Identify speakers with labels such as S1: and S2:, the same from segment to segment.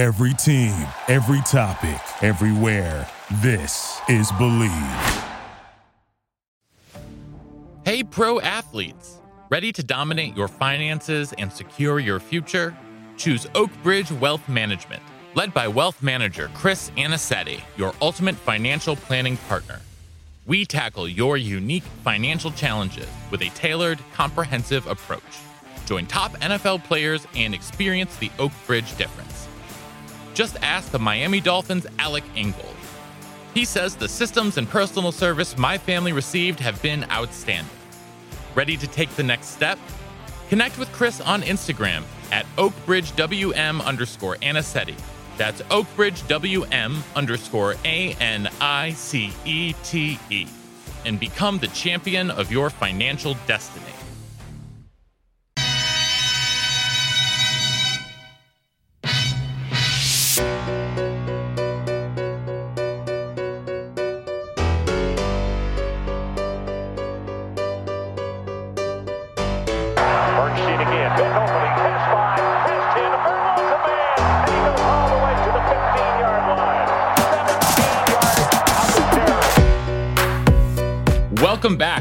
S1: Every team, every topic, everywhere. This is Bleav.
S2: Hey, pro athletes. Ready to dominate your finances and secure your future? Choose Oakbridge Wealth Management, led by wealth manager Chris Anicete, your ultimate financial planning partner. We tackle your unique financial challenges with a tailored, comprehensive approach. Join top NFL players and experience the Oakbridge difference. Just ask the Miami Dolphins' Alec Ingold. He says the systems and personal service my family received have been outstanding. Ready to take the next step? Connect with Chris on Instagram at OakbridgeWM underscore Anicete. That's OakbridgeWM underscore A N I C E T E. And become the champion of your financial destiny.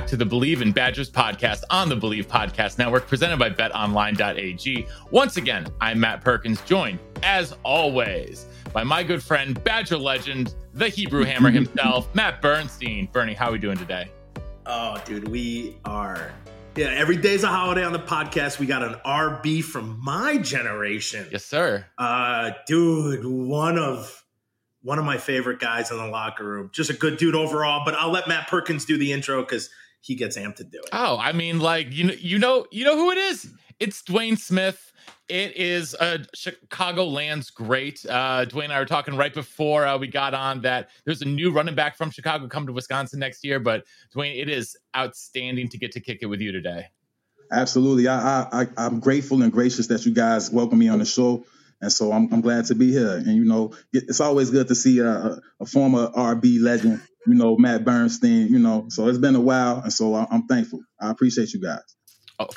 S3: To the
S2: Bleav in Badgers podcast on the Bleav Podcast Network, presented by betonline.ag. Once again, I'm Matt Perkins, joined, as always, by my good friend, Badger legend, the Hebrew Hammer himself, Matt Bernstein. Bernie, how are we doing today?
S4: Oh, dude, we are. Yeah, every day's a holiday on the podcast. We got an RB from my generation.
S2: Yes, sir.
S4: Uh, dude, one of one of my favorite guys in the locker room. Just a good dude overall. But I'll let Matt Perkins do the intro because he gets amped to do it.
S2: Oh, I mean, like you know, you know, you know who it is. It's Dwayne Smith. It is uh, Chicagoland's great. Uh, Dwayne and I were talking right before uh, we got on that there's a new running back from Chicago coming to Wisconsin next year. But Dwayne, it is outstanding to get to kick it with you today.
S5: Absolutely. I, I, I am grateful and gracious that you guys welcome me on the show. And so I'm, I'm glad to be here. And, you know, it's always good to see a, a former RB legend, you know, Matt Bernstein, you know, so it's been a while. And so I'm thankful. I appreciate you guys.
S2: Oh,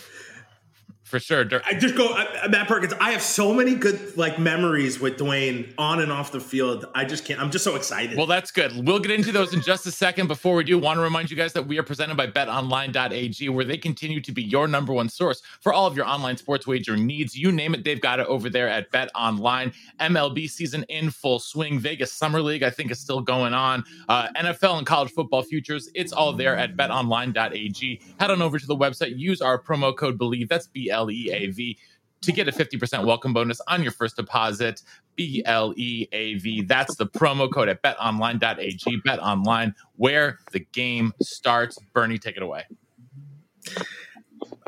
S2: for sure. Dur-
S4: I just go, I, Matt Perkins. I have so many good like memories with Dwayne on and off the field. I just can't. I'm just so excited.
S2: Well, that's good. We'll get into those in just a second. Before we do, want to remind you guys that we are presented by betonline.ag, where they continue to be your number one source for all of your online sports wagering needs. You name it, they've got it over there at betonline. MLB season in full swing. Vegas Summer League, I think, is still going on. Uh, NFL and college football futures, it's all there at betonline.ag. Head on over to the website, use our promo code BLEAV. That's B L E A V to get a 50% welcome bonus on your first deposit. B L E A V. That's the promo code at betonline.ag. BetOnline, where the game starts. Bernie, take it away.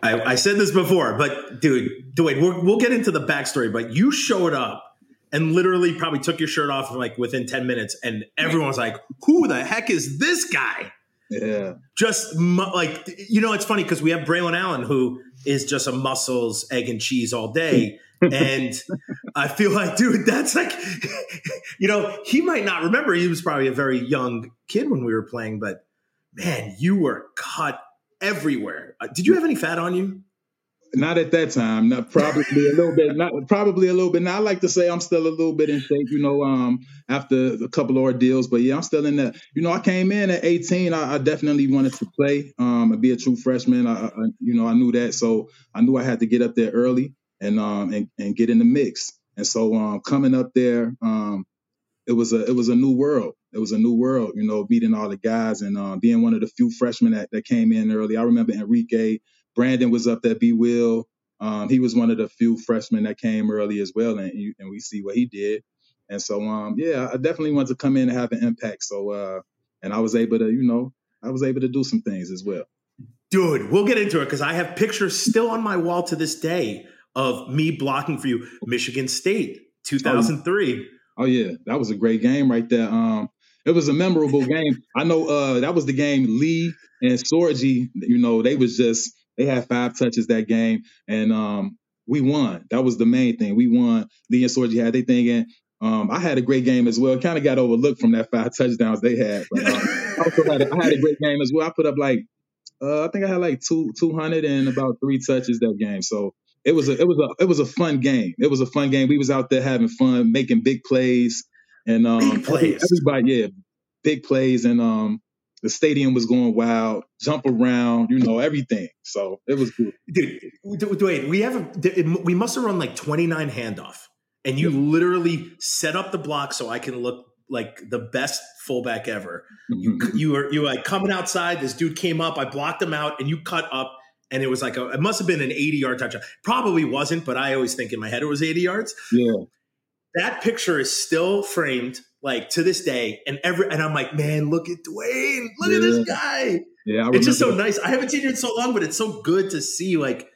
S4: I, I said this before, but dude, Dwayne, we'll, we'll get into the backstory. But you showed up and literally probably took your shirt off like within 10 minutes, and everyone was like, Who the heck is this guy?
S5: Yeah.
S4: Just mu- like, you know, it's funny because we have Braylon Allen, who is just a muscles, egg, and cheese all day. and I feel like, dude, that's like, you know, he might not remember. He was probably a very young kid when we were playing, but man, you were cut everywhere. Uh, did you have any fat on you?
S5: Not at that time. Not probably a little bit. Not probably a little bit. Now I like to say I'm still a little bit in shape, you know, um, after a couple of ordeals. But yeah, I'm still in that. You know, I came in at 18. I, I definitely wanted to play, um, and be a true freshman. I, I, you know, I knew that, so I knew I had to get up there early and um and, and get in the mix. And so um, coming up there, um, it was a it was a new world. It was a new world, you know, meeting all the guys and uh, being one of the few freshmen that, that came in early. I remember Enrique, Brandon was up there, B. Will. Um, he was one of the few freshmen that came early as well, and you, and we see what he did. And so, um, yeah, I definitely wanted to come in and have an impact. So, uh, and I was able to, you know, I was able to do some things as well.
S4: Dude, we'll get into it because I have pictures still on my wall to this day of me blocking for you, Michigan State, 2003.
S5: Oh yeah, that was a great game right there. Um, it was a memorable game. I know uh, that was the game Lee and Sorgi, you know, they was just they had five touches that game, and um, we won. That was the main thing. We won. Lee and Sorgi had their thing, and um, I had a great game as well. Kind of got overlooked from that five touchdowns they had. But, um, I, had a, I had a great game as well. I put up like uh, I think I had like two two hundred and about three touches that game. So it was a it was a it was a fun game. It was a fun game. We was out there having fun, making big plays, and um,
S4: Big plays.
S5: everybody, yeah, big plays, and um, the stadium was going wild, jump around, you know, everything. So it was good.
S4: Dude, wait, we have a, we must have run like 29 handoff, and you literally set up the block so I can look like the best fullback ever. You, mm-hmm. you were you were like coming outside. This dude came up. I blocked him out, and you cut up, and it was like a, it must have been an 80 yard touchdown. Probably wasn't, but I always think in my head it was 80 yards.
S5: yeah,
S4: That picture is still framed like to this day, and every and I'm like, man, look at Dwayne, look at this guy.
S5: yeah.
S4: It's just so
S5: remember-
S4: nice. I haven't seen you in so long, but it's so good to see. Like,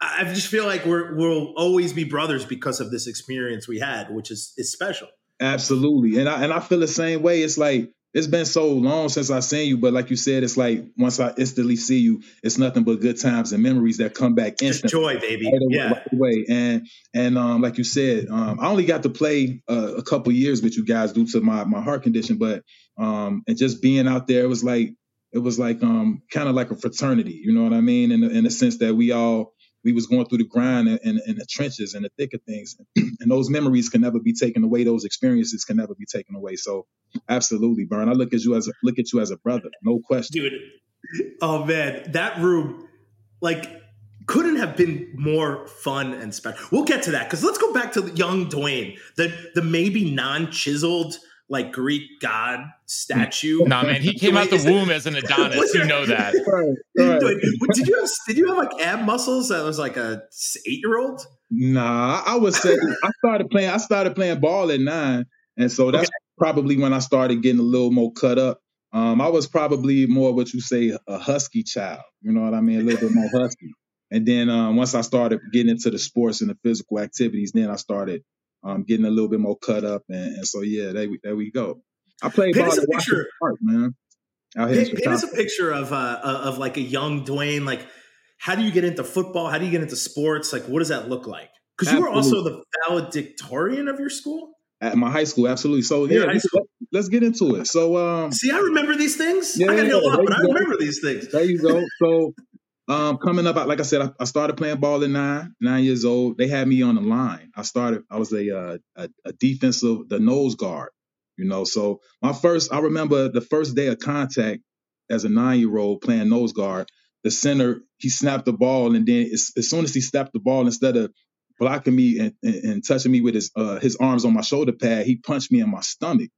S4: I I just feel like we're we'll always be brothers because of this experience we had, which is is special.
S5: Absolutely. And I and I feel the same way. It's like it's been so long since I seen you, but like you said, it's like once I instantly see you, it's nothing but good times and memories that come back
S4: Just
S5: instantly.
S4: joy, baby.
S5: Right away,
S4: Yeah.
S5: right away. And and um, like you said, um, I only got to play uh, a couple years with you guys due to my my heart condition, but um, and just being out there, it was like it was like um, kind of like a fraternity. You know what I mean? In the, in the sense that we all we was going through the grind and in, the trenches and the thick of things, and those memories can never be taken away. Those experiences can never be taken away. So absolutely, Burn. I look at you as a, look at you as a brother, no question.
S4: Dude. Oh man, that room, like, couldn't have been more fun and special. We'll get to that because let's go back to young Dwayne, the the maybe non chiseled like Greek god statue.
S2: Nah, man, he came out the
S4: Wait, is it-
S2: womb as an Adonis. You know that.
S5: Right, right.
S4: Wait, did you have did you have like ab muscles that was like a eight year old?
S5: Nah, I was say I started playing. I started playing ball at nine, and so that's probably when I started getting a little more cut up. Um, I was probably more what you say a husky child. You know what I mean? A little bit more husky. And then um, once I started getting into the sports and the physical activities, then I started um, getting a little bit more cut up. And, and so yeah, there we, there we go. I played
S4: Paint
S5: ball
S4: us a
S5: at Washington
S4: picture.
S5: Park, man. Out here in
S4: Paint, us a picture of uh, of like a young Dwayne. Like, how do you get into football? How do you get into sports? Like, what does that look like? Because you were also the valedictorian of your school.
S5: At my high school, absolutely. So yeah, let's, let's get into it. So um,
S4: See, I remember these things.
S5: Yeah,
S4: I got a lot, but I remember these things.
S5: There you go. So, um, coming up, like I said, I, I started playing ball at nine, nine years old. They had me on the line. I started. I was a uh, a, a defensive, the nose guard. You know, so my first, I remember the first day of contact as a nine year old playing nose guard. The center, he snapped the ball, and then as, as soon as he snapped the ball, instead of blocking me and, and, and touching me with his uh, his arms on my shoulder pad, he punched me in my stomach.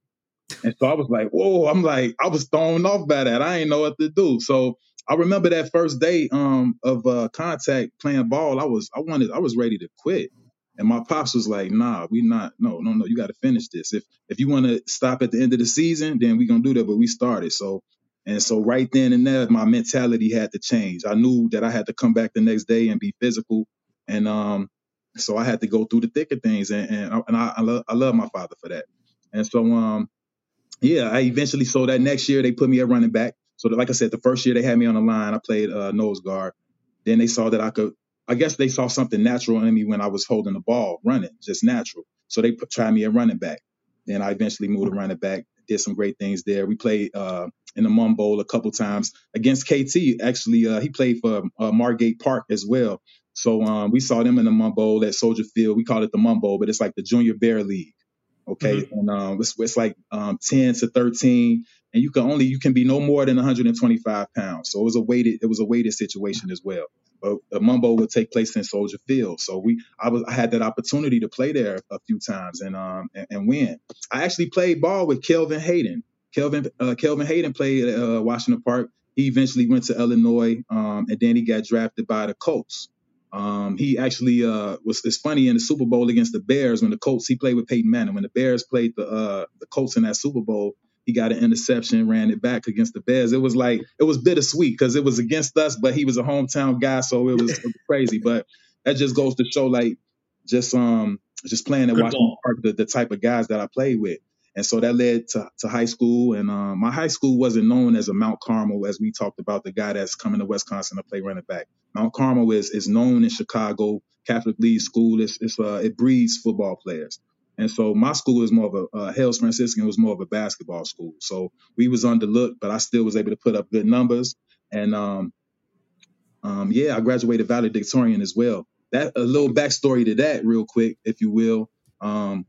S5: And so I was like, whoa, I'm like, I was thrown off by that. I ain't know what to do. So I remember that first day um, of uh, contact playing ball. I was, I wanted, I was ready to quit. And my pops was like, nah, we not, no, no, no, you got to finish this. If if you want to stop at the end of the season, then we gonna do that. But we started. So and so right then and there, my mentality had to change. I knew that I had to come back the next day and be physical. And um, so I had to go through the thick of things. And and, I- and I, I love I love my father for that. And so um, yeah, I eventually so that next year they put me at running back. So like I said, the first year they had me on the line, I played uh, nose guard. Then they saw that I could. I guess they saw something natural in me when I was holding the ball, running, just natural. So they put, tried me at running back. Then I eventually moved to running back. Did some great things there. We played uh, in the Mum Bowl a couple times against KT. Actually, uh, he played for uh, Margate Park as well. So um, we saw them in the Mum Bowl at Soldier Field. We call it the Mum Bowl, but it's like the Junior Bear League. Okay, and um, it's, it's like um, 10 to 13, and you can only you can be no more than 125 pounds. So it was a weighted it was a weighted situation as well. But the Mum Bowl would take place in Soldier Field, so we I was I had that opportunity to play there a few times and um and, and win. I actually played ball with Kelvin Hayden. Kelvin uh, Kelvin Hayden played at uh, Washington Park. He eventually went to Illinois, um, and then he got drafted by the Colts. Um, he actually uh, was. It's funny in the Super Bowl against the Bears when the Colts. He played with Peyton Manning. When the Bears played the uh, the Colts in that Super Bowl, he got an interception, ran it back against the Bears. It was like it was bittersweet because it was against us, but he was a hometown guy, so it was, it was crazy. But that just goes to show, like, just um, just playing at
S4: Good.
S5: Park, the, the type of guys that I played with. And so that led to, to high school. And um, my high school wasn't known as a Mount Carmel, as we talked about, the guy that's coming to Wisconsin to play running back. Mount Carmel is is known in Chicago, Catholic League school. It's, it's uh, it breeds football players. And so my school is more of a uh, Hales Franciscan was more of a basketball school. So we was underlooked, but I still was able to put up good numbers. And um, um, yeah, I graduated valedictorian as well that a little backstory to that, real quick, if you will. Um,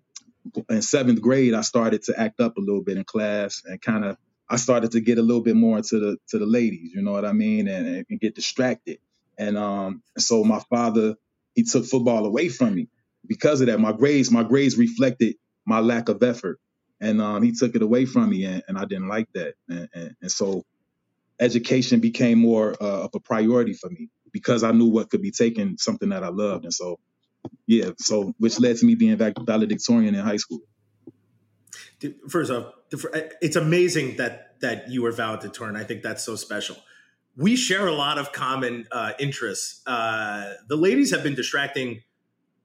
S5: in seventh grade, I started to act up a little bit in class and kind of I started to get a little bit more into the to the ladies, you know what I mean, and, and get distracted. And um, so my father he took football away from me because of that. My grades my grades reflected my lack of effort, and um, he took it away from me, and, and I didn't like that. And, and, and so education became more uh, of a priority for me because I knew what could be taken, something that I loved, and so yeah, so which led to me being valedictorian in high school.
S4: First off, it's amazing that that you were valedictorian. I think that's so special. We share a lot of common uh, interests. Uh, the ladies have been distracting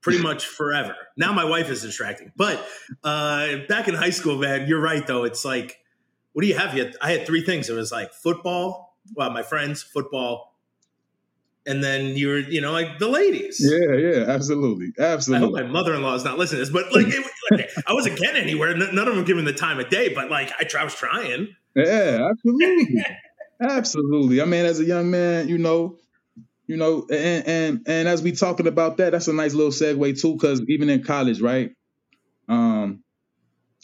S4: pretty much forever. Now my wife is distracting, but uh, back in high school, man, you're right though. It's like, what do you have? Yet I had three things. It was like football. Well, my friends, football, and then you were, you know, like the ladies.
S5: Yeah, yeah, absolutely, absolutely.
S4: I hope my mother-in-law is not listening to this, but like, it, like I wasn't getting anywhere. None of them giving the time of day, but like I, I was trying.
S5: Yeah, absolutely, absolutely. I mean, as a young man, you know, you know, and and and as we talking about that, that's a nice little segue too, because even in college, right? Um,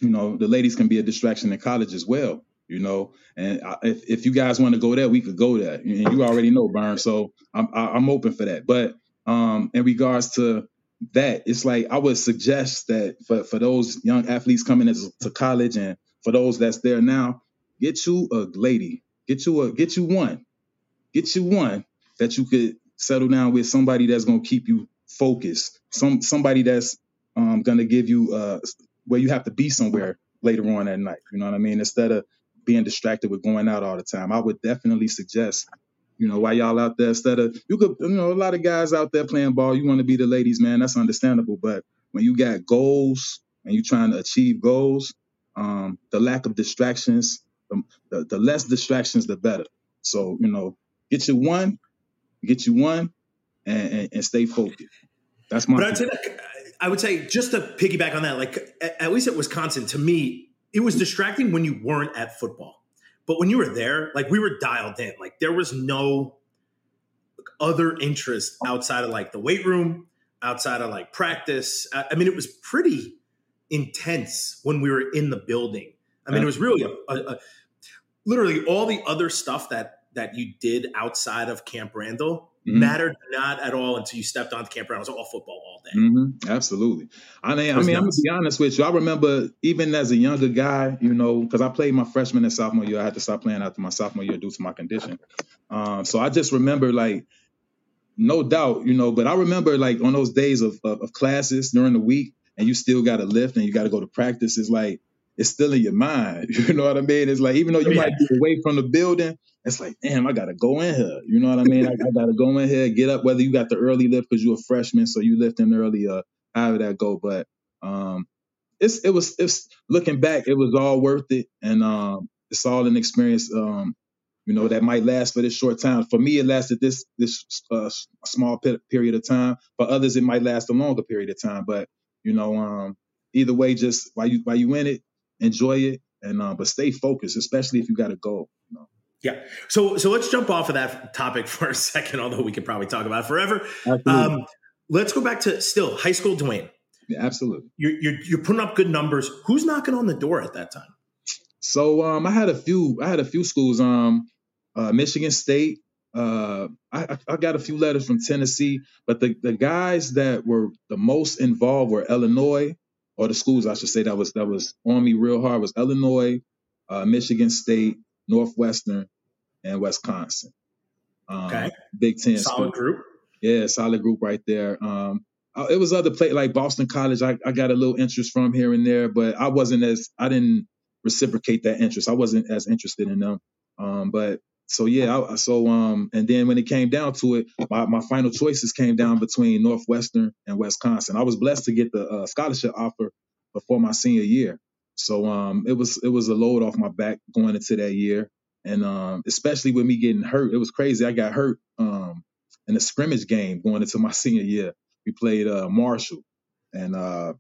S5: you know, the ladies can be a distraction in college as well you know. And if, if you guys want to go there, we could go there. And you already know, Burn. So I'm I'm open for that. But um, in regards to that, it's like I would suggest that for for those young athletes coming into to college and for those that's there now, get you a lady, get you a get you one, get you one that you could settle down with somebody that's gonna keep you focused, some somebody that's um, gonna give you uh, where you have to be somewhere later on at night. You know what I mean? Instead of being distracted with going out all the time. I would definitely suggest, you know, while y'all out there, instead of you could, you know, a lot of guys out there playing ball, you want to be the ladies, man. That's understandable. But when you got goals and you're trying to achieve goals, um, the lack of distractions, the, the, the less distractions, the better. So, you know, get you one, get you one, and, and, and stay focused. That's my.
S4: But I'd say that I would say just to piggyback on that, like at least at Wisconsin, to me, it was distracting when you weren't at football. But when you were there, like we were dialed in. Like there was no other interest outside of like the weight room, outside of like practice. I mean, it was pretty intense when we were in the building. I mean, it was really a, a, a, literally all the other stuff that that you did outside of Camp Randall mm-hmm. mattered not at all until you stepped onto Camp Randall. It was all football all day.
S5: Mm-hmm. Absolutely. I mean, I mean, I'm gonna be honest with you. I remember even as a younger guy, you know, because I played my freshman and sophomore year. I had to stop playing after my sophomore year due to my condition. Um, so I just remember like no doubt, you know, but I remember like on those days of, of, of classes during the week and you still got to lift and you got to go to practice. It's like, it's still in your mind. You know what I mean? It's like, even though you yeah. might be away from the building, it's like, damn, I gotta go in here. You know what I mean? I, I gotta go in here, get up. Whether you got the early lift because you're a freshman, so you lift in early, uh, however that go. But um, it's it was it's looking back, it was all worth it, and um, it's all an experience. Um, you know that might last for this short time. For me, it lasted this this uh, small period of time. For others, it might last a longer period of time. But you know, um, either way, just while you while you in it, enjoy it, and uh, but stay focused, especially if you got a goal. You know?
S4: Yeah. So so let's jump off of that topic for a second, although we could probably talk about it forever. Um, let's go back to still high school Dwayne.
S5: Yeah, absolutely.
S4: You're, you're, you're putting up good numbers. Who's knocking on the door at that time?
S5: So um, I had a few. I had a few schools. Um, uh, Michigan State. Uh, I, I got a few letters from Tennessee, but the, the guys that were the most involved were Illinois, or the schools I should say that was that was on me real hard was Illinois, uh, Michigan State, Northwestern, and Wisconsin. Um, okay. Big Ten.
S4: Solid school. group.
S5: Yeah, solid group right there. Um, it was other play like Boston College. I, I got a little interest from here and there, but I wasn't as I didn't reciprocate that interest. I wasn't as interested in them. Um, but so yeah, I, so um, and then when it came down to it, my, my final choices came down between Northwestern and Wisconsin. I was blessed to get the uh, scholarship offer before my senior year, so um, it was it was a load off my back going into that year, and um, especially with me getting hurt, it was crazy. I got hurt um, in a scrimmage game going into my senior year. We played uh, Marshall, and uh,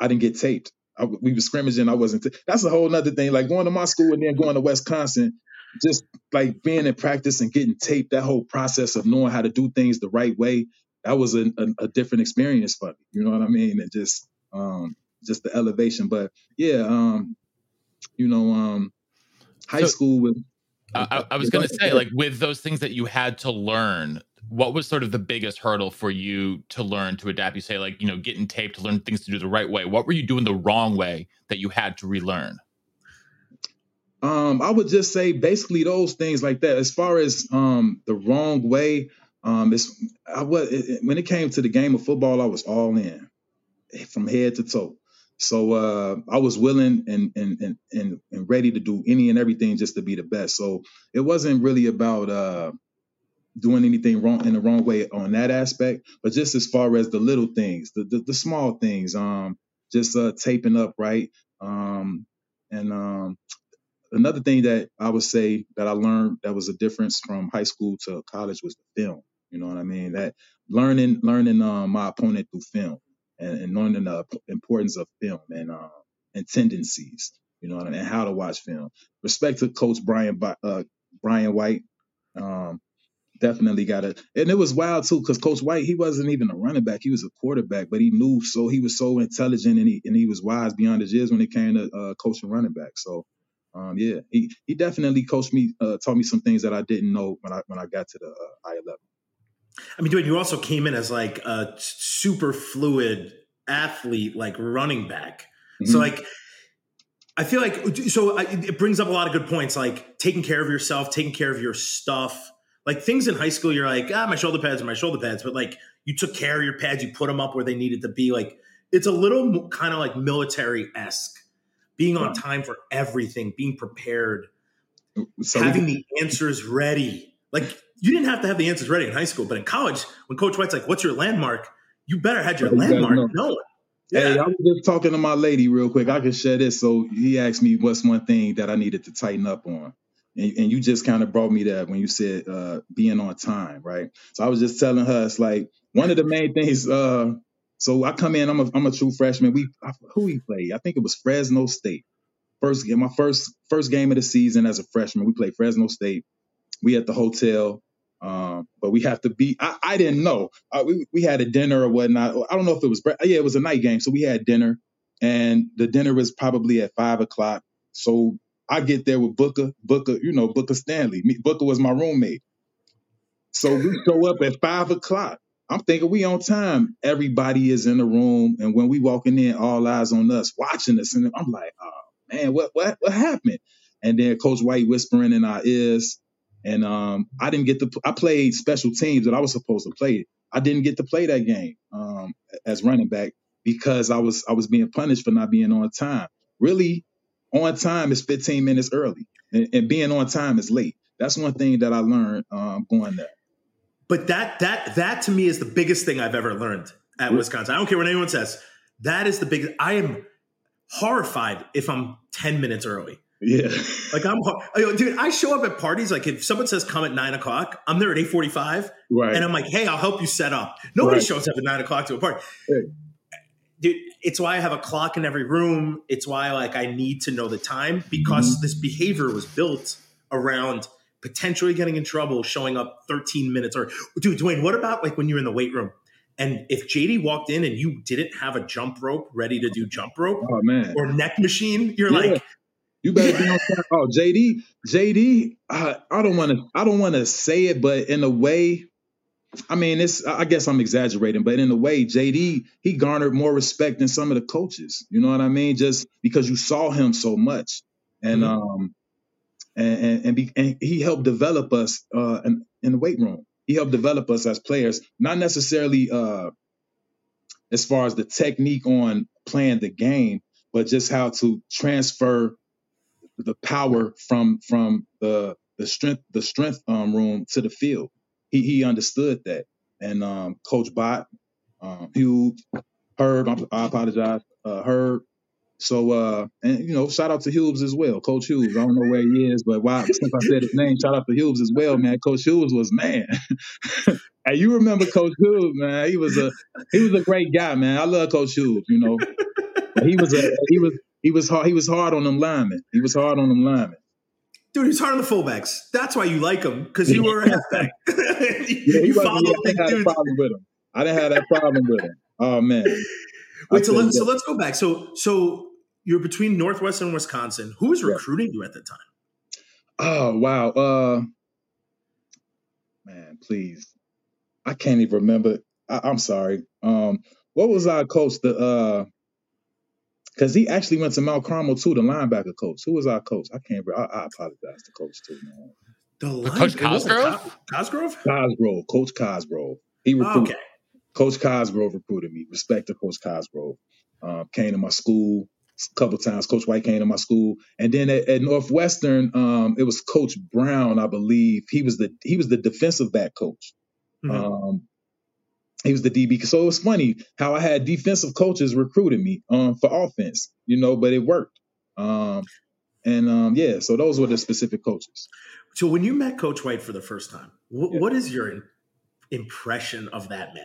S5: I didn't get taped. I, we were scrimmaging. I wasn't. T- That's a whole other thing. Like going to my school and then going to Wisconsin, just like being in practice and getting taped. That whole process of knowing how to do things the right way that was a, a, a different experience for me. You know what I mean? And just um, just the elevation. But yeah, um, you know, um, high
S2: So-
S5: school with.
S2: I, I was going to say, like, with those things that you had to learn, what was sort of the biggest hurdle for you to learn to adapt? You say, like, you know, getting taped to learn things to do the right way. What were you doing the wrong way that you had to relearn?
S5: Um, I would just say basically those things like that. As far as um the wrong way, um, it's I was it, when it came to the game of football, I was all in from head to toe. So uh, I was willing and, and and and and ready to do any and everything just to be the best. So it wasn't really about uh doing anything wrong in the wrong way on that aspect, but just as far as the little things, the the, the small things, um, just uh taping up right, um, and um another thing that I would say that I learned that was a difference from high school to college was the film. You know what I mean? That learning learning um, my opponent through film and, and learning the importance of film and uh, and tendencies. You know, what I mean? and how to watch film. Respect to Coach Brian uh, Brian White. Um, definitely got it. And it was wild too, because Coach White, he wasn't even a running back; he was a quarterback. But he knew so he was so intelligent and he and he was wise beyond his years when it came to uh, coaching running back. So, um, yeah, he he definitely coached me, uh, taught me some things that I didn't know when I when I got to the uh, higher level.
S4: I mean, dude, you also came in as like a super fluid athlete, like running back. So,
S5: Mhm.
S4: like, I feel like so I, it brings up a lot of good points, like taking care of yourself, taking care of your stuff. Like things in high school, you're like, ah, my shoulder pads are my shoulder pads, but like you took care of your pads, you put them up where they needed to be. Like it's a little kind of like military esque, being on time for everything, being prepared,
S5: so
S4: having the answers ready. Like you didn't have to have the answers ready in high school, but in college, when Coach White's like, "What's your landmark?" You better had your
S5: You
S4: landmark
S5: know.
S4: known.
S5: Hey, I was just talking to my lady real quick. I can share this. So he asked me what's one thing that I needed to tighten up on. And, and you just kind of brought me that when you said uh, being on time, right? So I was just telling her it's like one of the main things. Uh, so I come in, I'm a I'm a true freshman. We who we played? I think it was Fresno State. First game, my first first game of the season as a freshman. We played Fresno State. We at the hotel. Um, but we have to be. I, I didn't know. Uh, we we had a dinner or whatnot. I don't know if it was. Yeah, it was a night game, so we had dinner, and the dinner was probably at five o'clock. So I get there with Booker. Booker, you know, Booker Stanley. Me, Booker was my roommate. So we show up at five o'clock. I'm thinking we on time. Everybody is in the room, and when we walking in, all eyes on us, watching us, and I'm like, oh man, what what what happened? And then Coach White whispering in our ears, and um, I didn't get to. I played special teams that I was supposed to play. I didn't get to play that game um, as running back because I was I was being punished for not being on time. Really, on time is 15 minutes early, and, and being on time is late. That's one thing that I learned um, going there.
S4: But that that that to me is the biggest thing I've ever learned at Wisconsin. I don't care what anyone says. That is the biggest. I am horrified if I'm ten minutes early.
S5: Yeah,
S4: Like I'm, hor- I go, dude. I show up at parties. Like if someone says come at nine o'clock, I'm there at eight forty-five,
S5: right.
S4: and I'm like, hey, I'll help you set up. Nobody
S5: Right.
S4: shows up at nine o'clock to a party.
S5: Right.
S4: Dude, it's why I have a clock in every room. It's why like I need to know the time because
S5: Mm-hmm.
S4: this behavior was built around potentially getting in trouble, showing up 13 minutes or dude, Dwayne, what about like when you're in the weight room? And if JD walked in and you didn't have a jump rope ready to do jump rope
S5: oh man,
S4: or neck machine, you're
S5: Yeah.
S4: like,
S5: You better be on time. Oh, JD, JD, I, I don't want to, I don't want to say it, but in a way, I mean, it's, I guess I'm exaggerating, but in a way, JD, he garnered more respect than some of the coaches. You know what I mean? Just because you saw him so much, and
S4: Mhm.
S5: um, and and, be, and he helped develop us uh in, in the weight room. He helped develop us as players, not necessarily uh as far as the technique on playing the game, but just how to transfer the power from from the the strength the strength um, room to the field. He he understood that, and um, Coach Bot, um, Hugh, Herb, I, I apologize, uh, Herb. So uh, and you know, shout out to Hughes as well, Coach Hughes. I don't know where he is, but why since I said his name, shout out to Hughes as well, man. Coach Hughes was man. and you remember Coach Hughes, man? He was a he was a great guy, man. I love Coach Hughes, you know. But he was a he was he was hard he was hard on them linemen. He was hard on them linemen.
S4: dude, he's hard on the fullbacks. That's why you like him because you were a halfback.
S5: Yeah,
S4: you
S5: wasn't
S4: follow
S5: yeah, I had a
S4: dudes.
S5: problem with him. I didn't have that problem with him. Oh man.
S4: Wait, so, let, so let's go back. So so you're between Northwestern and Wisconsin. Who was recruiting yeah. you at that time?
S5: Oh wow. Uh man, please. I can't even remember. I, am sorry. Um, what was our coach? The uh because he actually went to Mount Carmel too, the linebacker coach. Who was our coach? I can't. I, I apologize to coach too, man.
S2: The line, coach Cosgrove.
S4: Cosgrove.
S5: Cosgrove. Coach Cosgrove. He recruited. Okay. Coach Cosgrove recruited me. Respect to Coach Cosgrove. Um, came to my school a couple times. Coach White came to my school, and then at, at Northwestern, um, it was Coach Brown, I believe. He was the he was the defensive back coach. Mm-hmm. Um, he was the DB. So it was funny how I had defensive coaches recruiting me um, for offense, you know, but it worked. Um, and um, yeah, so those were the specific coaches.
S4: So when you met Coach White for the first time, wh- yeah. what is your in- impression of that man?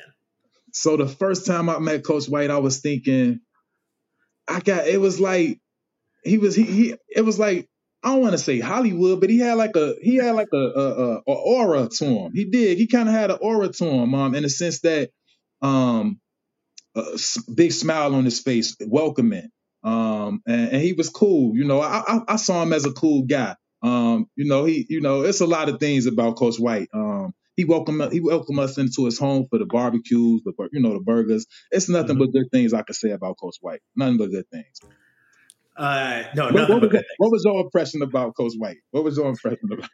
S5: So the first time I met Coach White, I was thinking, I got it was like he was he, he it was like I don't want to say Hollywood, but he had like a he had like a, a, a aura to him. He did. He kind of had an aura to him, um, in the sense that um, a big smile on his face, welcoming, um, and, and he was cool. You know, I, I, I saw him as a cool guy. Um, you know, he you know, it's a lot of things about Coach White. Um, he welcomed he welcomed us into his home for the barbecues, the you know the burgers. It's nothing mm-hmm. but good things I could say about Coach White. Nothing but good things.
S4: Uh, no,
S5: what, what, was, what, was, your impression about Coach White? What was your impression about?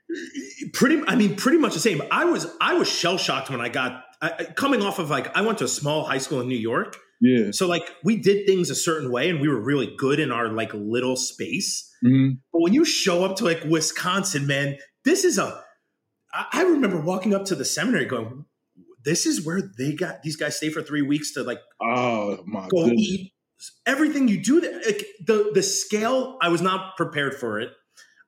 S4: Pretty, I mean, pretty much the same. I was, I was shell shocked when I got I, coming off of like I went to a small high school in New York.
S5: Yeah.
S4: So like we did things a certain way, and we were really good in our like little space. Mm-hmm. But when you show up to like Wisconsin, man, this is a. I, remember walking up to the seminary going, "This is where they got these guys stay for three weeks to like
S5: oh my go goodness. eat
S4: everything you do there, like the the scale i was not prepared for it.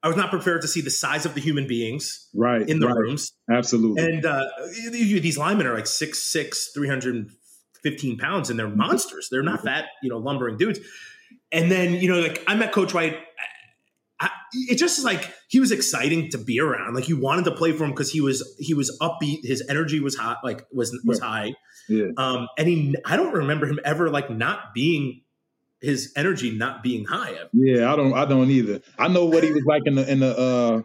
S4: I was not prepared to see the size of the human beings
S5: right
S4: in the
S5: right.
S4: rooms.
S5: Absolutely.
S4: And uh, these linemen are like six six 315 pounds and they're monsters. They're not fat you know lumbering dudes. And then you know like i met coach white it just like he was exciting to be around. Like you wanted to play for him because he was he was upbeat. His energy was hot, like was was high.
S5: Yeah.
S4: Um, and he, I don't remember him ever like not being his energy not being high.
S5: Yeah, I don't I don't either. I know what he was like in the in the uh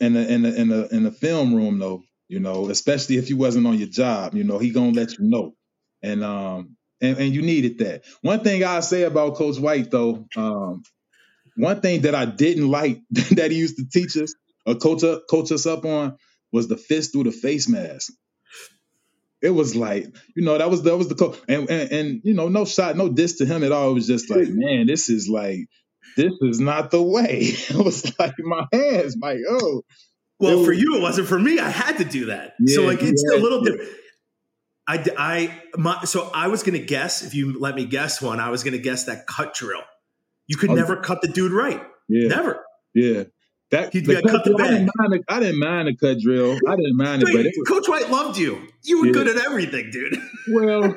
S5: in the in the in the in the film room though, you know, especially if you wasn't on your job, you know, he gonna let you know. And um and, and you needed that. One thing I say about Coach White though, um, one thing that I didn't like that he used to teach us or coach up, coach us up on was the fist through the face mask it was like you know that was that was the co- and, and and you know no shot no diss to him at all. It was just like man, this is like this is not the way. it was like my hands, my oh.
S4: Well, was, for you it wasn't. For me, I had to do that. Yeah, so like it's yeah. a little different. I I my so I was gonna guess if you let me guess one. I was gonna guess that cut drill. You could never cut the dude right.
S5: Yeah.
S4: Never.
S5: Yeah. That
S4: he cut, cut the
S5: I didn't, mind I didn't mind the cut drill. I didn't mind it, but it
S4: was, Coach White loved you. You were yeah. good at everything, dude.
S5: Well,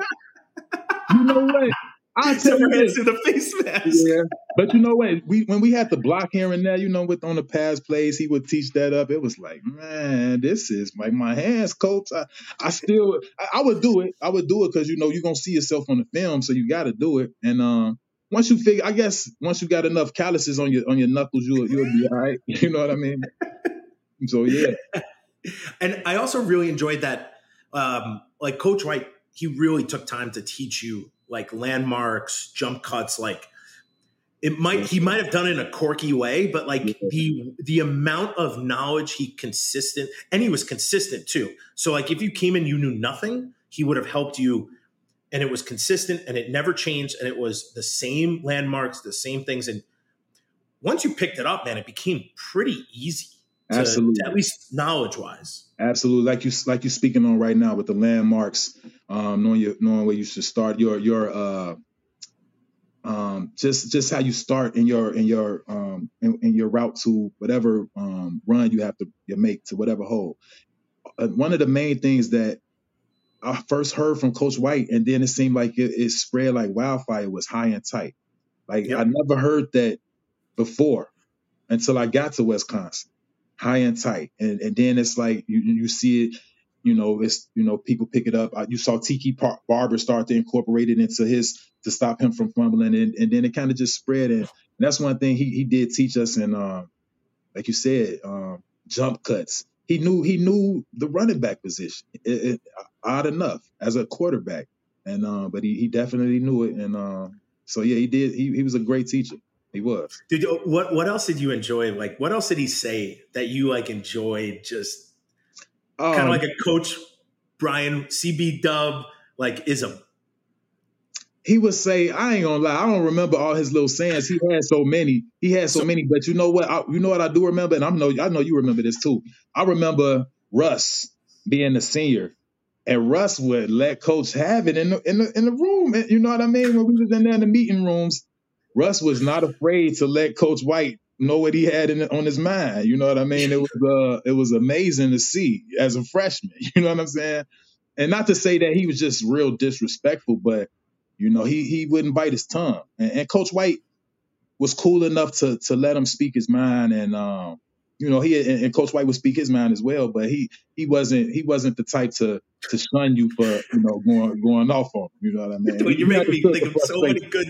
S5: you know what? I tell you this.
S4: to the face mask.
S5: Yeah, but you know what? We when we had to block here and there, you know, with on the pass plays, he would teach that up. It was like, man, this is like my hands, coach. I, I still, I, I would do it. I would do it because you know you're gonna see yourself on the film, so you got to do it. And um, once you figure, I guess once you got enough calluses on your on your knuckles, you'll you'll be all right. You know what I mean? So yeah.
S4: And I also really enjoyed that. Um, like Coach White, he really took time to teach you like landmarks, jump cuts, like it might he might have done it in a quirky way, but like yeah. the the amount of knowledge he consistent and he was consistent too. So like if you came in you knew nothing, he would have helped you and it was consistent and it never changed and it was the same landmarks the same things and once you picked it up man it became pretty easy to,
S5: absolutely.
S4: to at least knowledge wise
S5: absolutely. Like you like you're speaking on right now with the landmarks um knowing your knowing where you should start your your uh um, just just how you start in your in your um in, in your route to whatever um, run you have to you make to whatever hole. Uh, one of the main things that I first heard from Coach White, and then it seemed like it, it spread like wildfire. Was high and tight. Like yep. I never heard that before until I got to Wisconsin. High and tight, and and then it's like you you see it you know, it's you know people pick it up. You saw Tiki Par- Barber start to incorporate it into his to stop him from fumbling, and, and then it kind of just spread. And, and, that's one thing he he did teach us. And um, like you said, um, jump cuts. He knew he knew the running back position. It, it, odd enough as a quarterback, and uh, but he he definitely knew it. And uh, so yeah, he did. He he was a great teacher. He was.
S4: Did you, what what else did you enjoy? Like what else did he say that you like enjoyed? Just um, kind of like a coach Brian CB Dub like ism.
S5: He would say, "I ain't gonna lie, I don't remember all his little sayings. He had so many. He had so, so many. But you know what? I, you know what I do remember, and I know I know you remember this too. I remember Russ being the senior, and Russ would let Coach have it in the in the in the room. You know what I mean? When we was in there in the meeting rooms, Russ was not afraid to let Coach White know what he had in, on his mind. You know what I mean? It was uh, it was amazing to see as a freshman. You know what I'm saying? And not to say that he was just real disrespectful, but you know he he wouldn't bite his tongue. And, and Coach White was cool enough to to let him speak his mind, and um, you know he and, and, Coach White would speak his mind as well. But he he wasn't he wasn't the type to to shun you for you know going going off on him. You know what I mean?
S4: you make me think of so many good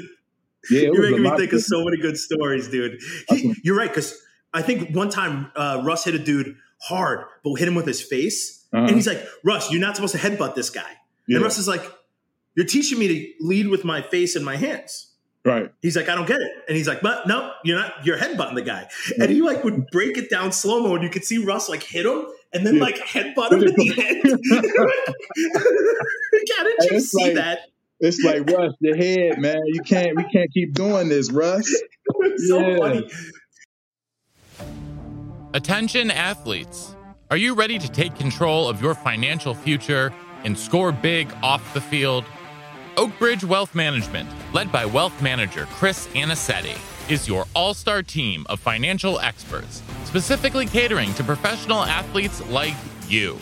S4: yeah, you're making me think of, of so many good stories, dude. He, you're right because I think one time uh, Russ hit a dude hard, but hit him with his face, uh-huh. and he's like, "Russ, you're not supposed to headbutt this guy." Yeah. And Russ is like, "You're teaching me to lead with my face and my hands."
S5: Right.
S4: He's like, I don't get it. And he's like, but no, you're not, you're headbutting the guy. And he like would break it down slow mo and you could see Russ like hit him and then yeah. like headbutt him at the end. How did you see like, that?
S5: It's like Russ, your head, man. You can't. We can't keep doing this, Russ.
S4: so yeah. funny.
S2: Attention, athletes. Are you ready to take control of your financial future and score big off the field? Oakbridge Wealth Management, led by wealth manager Chris Anicete, is your all star team of financial experts, specifically catering to professional athletes like you.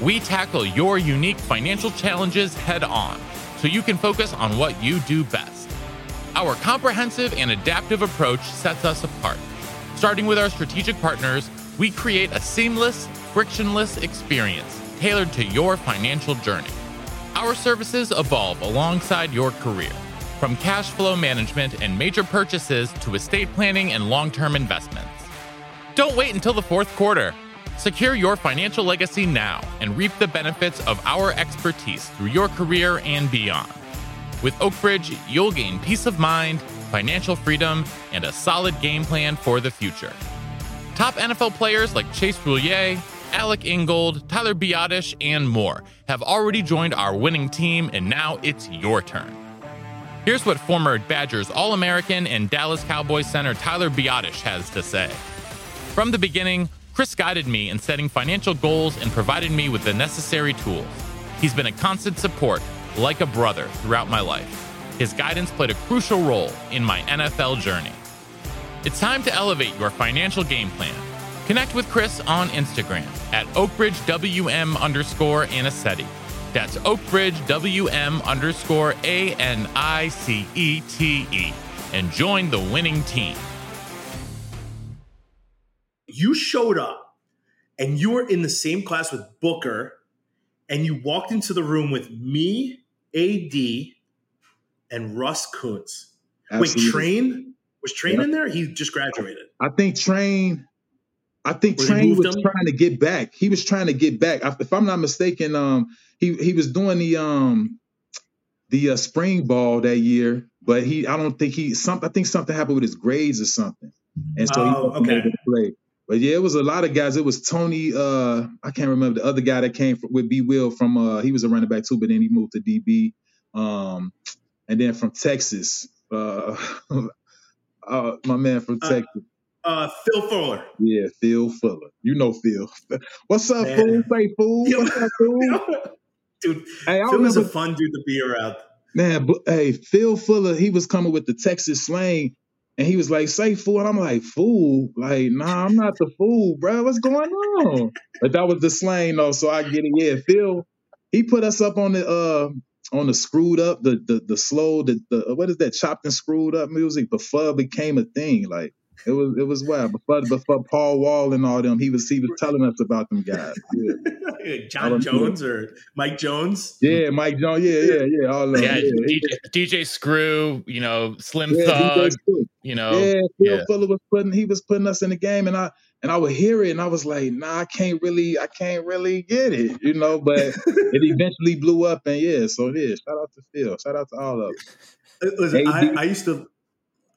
S2: We tackle your unique financial challenges head on so you can focus on what you do best. Our comprehensive and adaptive approach sets us apart. Starting with our strategic partners, we create a seamless, frictionless experience tailored to your financial journey. Our services evolve alongside your career, from cash flow management and major purchases to estate planning and long term investments. Don't wait until the fourth quarter. Secure your financial legacy now and reap the benefits of our expertise through your career and beyond. With Oakbridge, you'll gain peace of mind, financial freedom, and a solid game plan for the future. Top NFL players like Chase Roullier, Alec Ingold, Tyler Biadasz, and more have already joined our winning team, and now it's your turn. Here's what former Badgers All American and Dallas Cowboys center Tyler Biadasz has to say. From the beginning, Chris guided me in setting financial goals and provided me with the necessary tools. He's been a constant support, like a brother, throughout my life. His guidance played a crucial role in my NFL journey. It's time to elevate your financial game plan. Connect with Chris on Instagram at OakbridgeWM underscore Anicete. That's OakbridgeWM underscore A N I C E T E. And join the winning team
S4: you showed up and you were in the same class with Booker and you walked into the room with me, AD, and Russ Kuntz. Absolutely. Wait, Train? Was Train in there? He just graduated.
S5: I think Train. I think Train was him? trying to get back. He was trying to get back. If I'm not mistaken, um, he he was doing the um the uh, spring ball that year, but he I don't think he some I think something happened with his grades or something, and so oh, he okay. play. But yeah, it was a lot of guys. It was Tony. Uh, I can't remember the other guy that came from, with B. Will from. Uh, he was a running back too, but then he moved to DB. Um, and then from Texas, uh, uh my man from uh, Texas.
S4: Uh, Phil Fuller.
S5: Yeah, Phil Fuller. You know Phil. What's up, man. fool? Say fool. What's up, fool?
S4: dude, hey, Phil was a fun dude to be around.
S5: Man, but, hey, Phil Fuller, he was coming with the Texas slang and he was like, say fool. And I'm like, fool? Like, nah, I'm not the fool, bro. What's going on? But that was the slang though, so I get it. Yeah, Phil, he put us up on the uh on the screwed up, the the the slow, the, the what is that chopped and screwed up music before it became a thing. Like It was it was wild. Before before Paul Wall and all them, he was he was telling us about them guys. Yeah,
S4: John Jones or Mike Jones.
S5: yeah Mike Jones. Yeah, yeah, yeah. All of them.
S2: Yeah,
S5: Yeah,
S2: DJ, DJ Screw, you know, Slim
S5: yeah,
S2: Thug, you know.
S5: yeah, Phil
S2: yeah.
S5: Fuller was putting he was putting us in the game, and I and I would hear it, and I was like, nah, I can't really, I can't really get it, you know. But it eventually blew up, and yeah, so it is. Shout out to Phil. Shout out to all of them.
S4: Listen, I, I used to,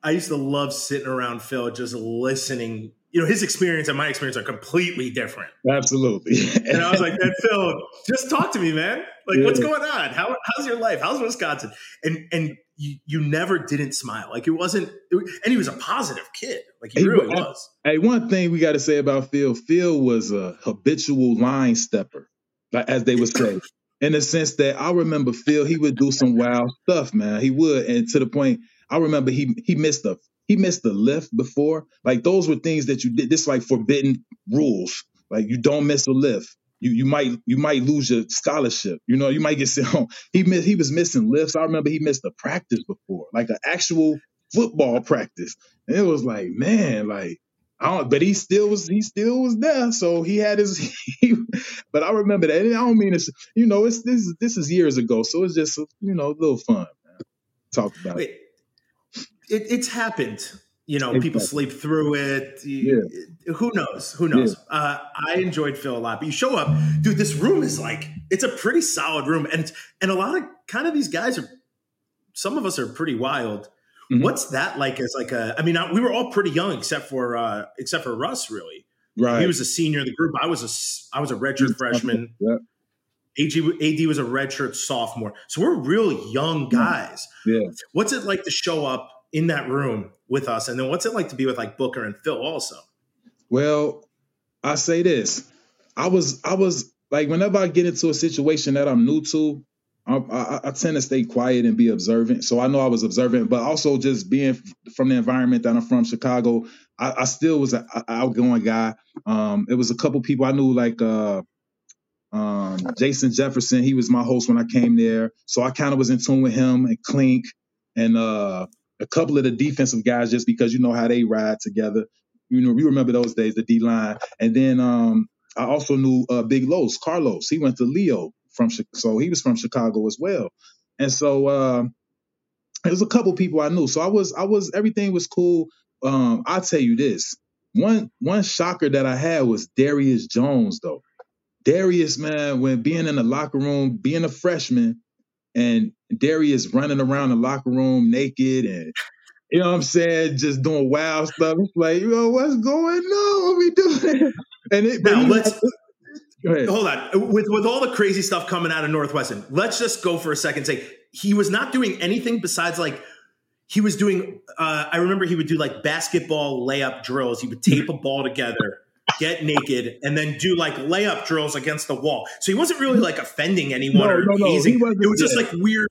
S4: I used to love sitting around Phil, just listening. You know, his experience and my experience are completely different.
S5: Absolutely.
S4: And I was like, man, Phil, just talk to me, man. Like,
S5: Yeah.
S4: what's going on? How, how's your life? How's Wisconsin? And and you, you never didn't smile. Like it wasn't, it, and he was a positive kid. Like he
S5: He
S4: really
S5: was.
S4: was.
S5: Hey, one thing we got to say about Phil: Phil was a habitual line stepper, like as they would say, in the sense that I remember Phil. He would do some wild stuff, man. He would, and to the point, I remember he he missed a he missed the lift before. Like those were things that you did. This like forbidden rules. Like you don't miss a lift. You you might you might lose your scholarship. You know you might get sent home. He missed he was missing lifts. I remember he missed a practice before, like an actual football practice. And it was like, man, like I don't, but he still was he still was there. So he had his he, but I remember that. And I don't mean it's you know, it's this is this is years ago. So it's just you know, a little fun, man. Talk about.
S4: Wait, it, it's happened. You know,
S5: It's
S4: people sleep through it. You- Who knows? Who knows? Uh, I enjoyed Phil a lot, but you show up, dude. This room is like it's a pretty solid room, and and a lot of kind of these guys are. Some of us are pretty wild.
S5: Mhm.
S4: What's that like? As like a, I mean, I, we were all pretty young except for uh except for Russ. Really,
S5: Right.
S4: he was a senior in the group. I was a I was a redshirt freshman.
S5: Yeah.
S4: AG, AD was a redshirt sophomore. So we're real young guys.
S5: Yeah.
S4: What's it like to show up in that room with us? And then what's it like to be with like Booker and Phil also?
S5: Well, I say this. I was I was like whenever I get into a situation that I'm new to, I, I, I tend to stay quiet and be observant. So I know I was observant, but also just being from the environment that I'm from, Chicago, I, I still was an outgoing guy. Um, it was a couple people I knew, like uh, um, Jason Jefferson. He was my host when I came there, so I kind of was in tune with him and Clink and uh, a couple of the defensive guys, just because you know how they ride together. You know, we remember those days, the D line, and then um, I also knew uh, Big Los, Carlos. He went to Leo from, so he was from Chicago as well, and so uh, was a couple people I knew. So I was, I was, everything was cool. Um, I'll tell you this: one, one shocker that I had was Darius Jones, though. Darius, man, when being in the locker room, being a freshman, and Darius running around the locker room naked and you know what I'm saying, just doing wild stuff. It's like, yo, what's going on? What we doing? And it,
S4: Now let's
S5: go ahead.
S4: hold on. With with all the crazy stuff coming out of Northwestern, let's just go for a second. and Say he was not doing anything besides like he was doing. Uh, I remember he would do like basketball layup drills. He would tape a ball together, get naked, and then do like layup drills against the wall. So he wasn't really like offending anyone
S5: No,
S4: or
S5: no, no,
S4: hazing. it was just like weird.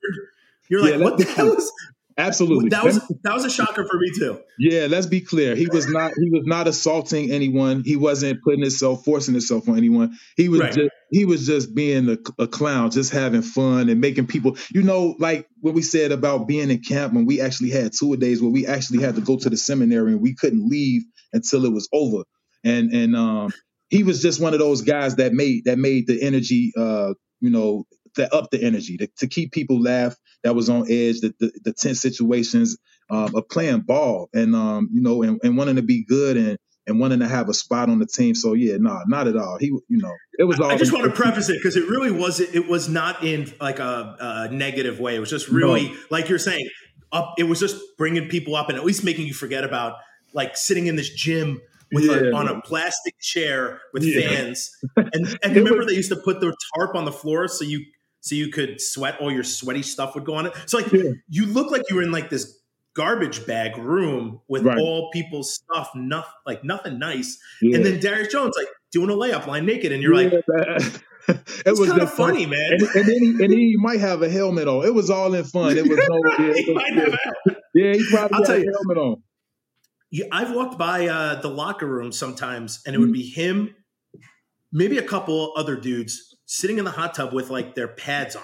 S4: You're
S5: Yeah,
S4: like, what the hell is
S5: Absolutely.
S4: that? Was that was a shocker for me too.
S5: Yeah, let's be clear. He was not he was not assaulting anyone. He wasn't putting himself forcing himself on anyone. He was
S4: Right.
S5: just he was just being a, a clown, just having fun and making people, you know, like what we said about being in camp when we actually had two days where we actually had to go to the seminary and we couldn't leave until it was over. And and um he was just one of those guys that made that made the energy uh, you know, that up the energy to, to keep people laugh that was on edge, the the, the tense situations um, of playing ball and um, you know, and, and wanting to be good and and wanting to have a spot on the team. So yeah, no, not at all. He, you know, it was all.
S4: I just want to preface it because it really was it was not in like a, a negative way. It was just really like you're saying up. It was just bringing people up and at least making you forget about like sitting in this gym with a, on a plastic chair with
S5: Yeah.
S4: fans. And and remember
S5: was-
S4: they used to put the tarp on the floor so you so you could sweat. All your sweaty stuff would go on it. So like
S5: Yeah.
S4: you look like you were in like this garbage bag room with
S5: Right.
S4: all people's stuff, nothing like nothing nice.
S5: Yeah.
S4: And then Darius Jones like doing a layup line naked, and you're like,
S5: Yeah, that- it
S4: it's
S5: was
S4: kind of funny, man.
S5: And, and then he, and then he might have a helmet on. It was all in fun. It was no. Yeah,
S4: He
S5: it was-
S4: might have-
S5: yeah, he probably
S4: I'll
S5: had a helmet on.
S4: Yeah, I've walked by uh, the locker room sometimes, and it would be him, maybe a couple other dudes sitting in the hot tub with like their pads on,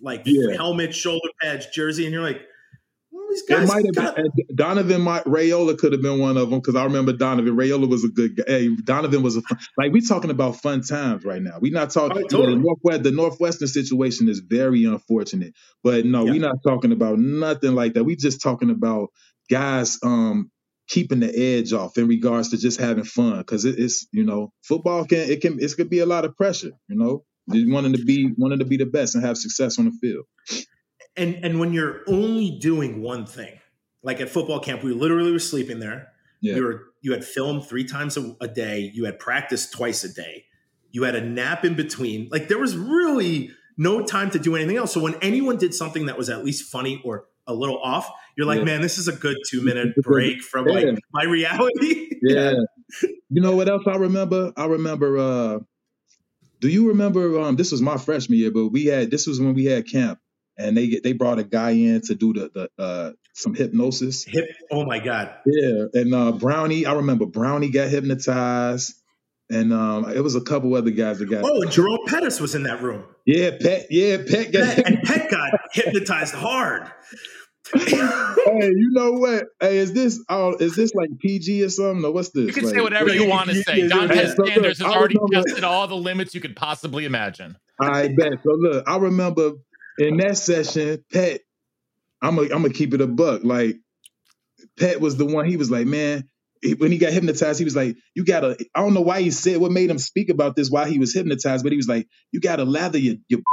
S4: like
S5: Yeah.
S4: helmet, shoulder pads, jersey, and you're like, these guys.
S5: might have
S4: got-
S5: been Donovan. Might, Raiola could have been one of them because I remember Donovan. Raiola was a good guy. Hey, Donovan was a fun, like we're talking about fun times right now. We're not talking.
S4: Oh,
S5: you know, the Northwest, the Northwestern situation is very unfortunate, but no,
S4: Yeah.
S5: we're not talking about nothing like that. We're just talking about guys um keeping the edge off in regards to just having fun because it, it's you know football can it can it could be a lot of pressure. You know, just wanting to be wanting to be the best and have success on the field.
S4: and and when you're only doing one thing, like at football camp, we literally were sleeping there.
S5: Yeah.
S4: You were you had film three times a, a day. You had practice twice a day. You had a nap in between. Like there was really no time to do anything else. So when anyone did something that was at least funny or a little off, you're like,
S5: Yeah.
S4: man, this is a good two minute break from like my reality.
S5: Yeah. you know what else I remember? I remember uh do you remember um this was my freshman year, but we had this was when we had camp and they they brought a guy in to do the the uh some hypnosis.
S4: Hip. Oh my god.
S5: Yeah. And uh Brownie, I remember Brownie got hypnotized. And um it was a couple other guys that got
S4: Oh, and Jerome Pettis was in that room.
S5: Yeah, Pet, yeah, Pet got
S4: Pet, and Pet got hypnotized hard.
S5: Hey, you know what? Hey, is this oh is this like PG or something? Or what's this?
S2: You can
S5: Like-
S2: say whatever you
S4: you-
S2: want to say.
S4: you-
S2: Dante
S5: Hey, so look,
S2: Sanders has already
S5: remember-
S2: tested all the limits you could possibly imagine.
S5: I bet. So look, I remember in that session, Pet. I'm gonna I'm gonna keep it a buck. Like Pet was the one. He was like, man, he- when he got hypnotized, he was like, you gotta. I don't know why he said what made him speak about this. Why he was hypnotized, but he was like, you gotta lather your your.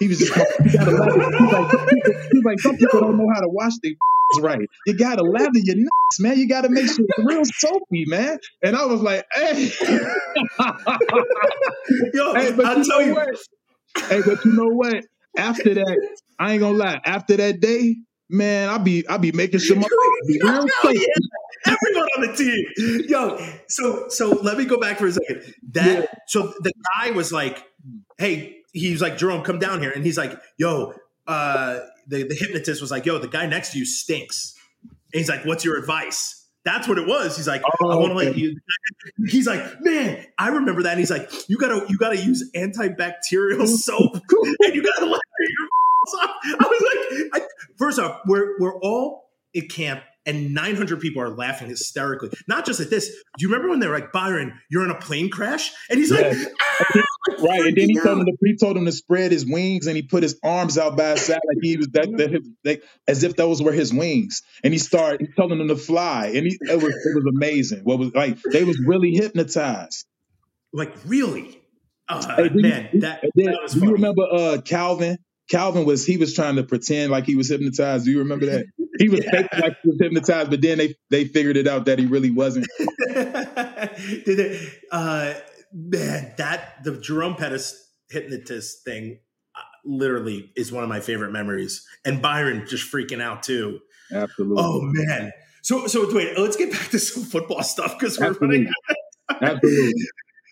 S5: He was just you gotta lather. He's like, some people, he's like, some people don't know how to wash their right. You gotta lather your nuts, man. You gotta make sure it's real soapy, man. And I was like, hey.
S4: Yo,
S5: Hey, but
S4: I'll
S5: you
S4: tell
S5: know
S4: you.
S5: what? Hey, but you know what? After that, I ain't gonna lie. After that day, man, I be I be making sure my be real
S4: Hell yeah. Everyone on the team. Yo, so so let me go back for a second. That so the guy was like, hey, he's like, Jerome, come down here. And he's like, yo, uh, the, the hypnotist was like, yo, the guy next to you stinks. And he's like, what's your advice? That's what it was. He's like, I
S5: Oh,
S4: want to let you. He's like, man, I remember that. And he's like, you gotta, you gotta use antibacterial soap, and you gotta let. I was like, I, first off, we're we're all at camp, and 900 people are laughing hysterically. Not just at this. Do you remember when they were like, Byron, you're in a plane crash, and he's like, "Ah!"
S5: Right, and then he told him to he told him to spread his wings, and he put his arms out by his side like he was that, that, that as if those were his wings, and he started telling them to fly, and he it was it was amazing. What was like they was really hypnotized.
S4: like really, uh,
S5: Hey, do you-
S4: man, that, that was
S5: do you remember uh Calvin? Calvin was he was trying to pretend like he was hypnotized. Do you remember that? He was
S4: Yeah.
S5: like he was hypnotized, but then they they figured it out that he really wasn't.
S4: Did it, uh, man, that the Jerome Pettis hypnotist thing uh, literally is one of my favorite memories. And Byron just freaking out too.
S5: Absolutely.
S4: Oh man. So so wait, let's get back to some football stuff because we're
S5: Absolutely.
S4: running.
S5: Absolutely.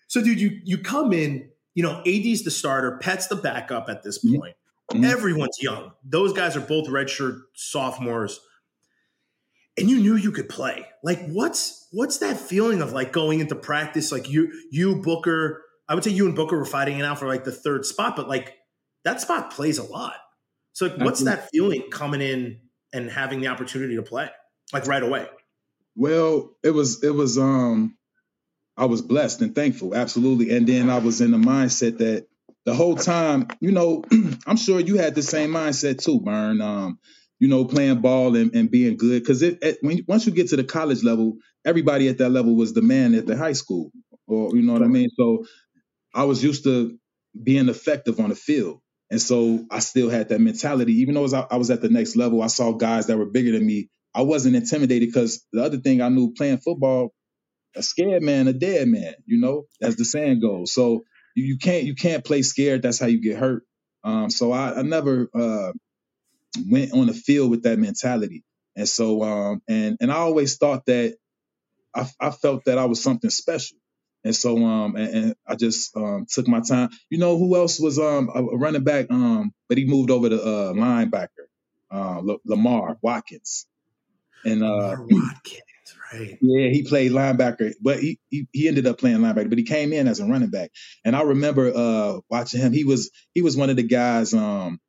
S4: So dude, you you come in, you know, AD's the starter, Pet's the backup at this
S5: Mhm.
S4: point.
S5: Mhm.
S4: Everyone's young. Those guys are both redshirt sophomores. And you knew you could play. Like what's what's that feeling of like going into practice like you you Booker, I would say you and Booker were fighting it out for like the third spot, but like that spot plays a lot. So like, what's that feeling coming in and having the opportunity to play like right away?
S5: Well, it was it was um I was blessed and thankful, absolutely. And then I was in the mindset that the whole time, you know, I'm sure you had the same mindset too, Burn. Um, you know, playing ball and, and being good. Because it, it when once you get to the college level, everybody at that level was the man at the high school, or you know what I mean. So I was used to being effective on the field, and so I still had that mentality. Even though I I was at the next level, I saw guys that were bigger than me. I wasn't intimidated because the other thing I knew playing football, a scared man, a dead man. You know, as the saying goes. So you, you can't you can't play scared. That's how you get hurt. Um, so I, I never uh, went on the field with that mentality. And so um, and and I always thought that I, I felt that I was something special. And so um and, and I just um took my time. You know who else was um a running back um but he moved over to uh linebacker uh L- Lamar Watkins. And uh
S4: Lamar Watkins, right?
S5: yeah, he played linebacker, but he, he he ended up playing linebacker, but he came in as a running back. And I remember uh watching him. He was he was one of the guys um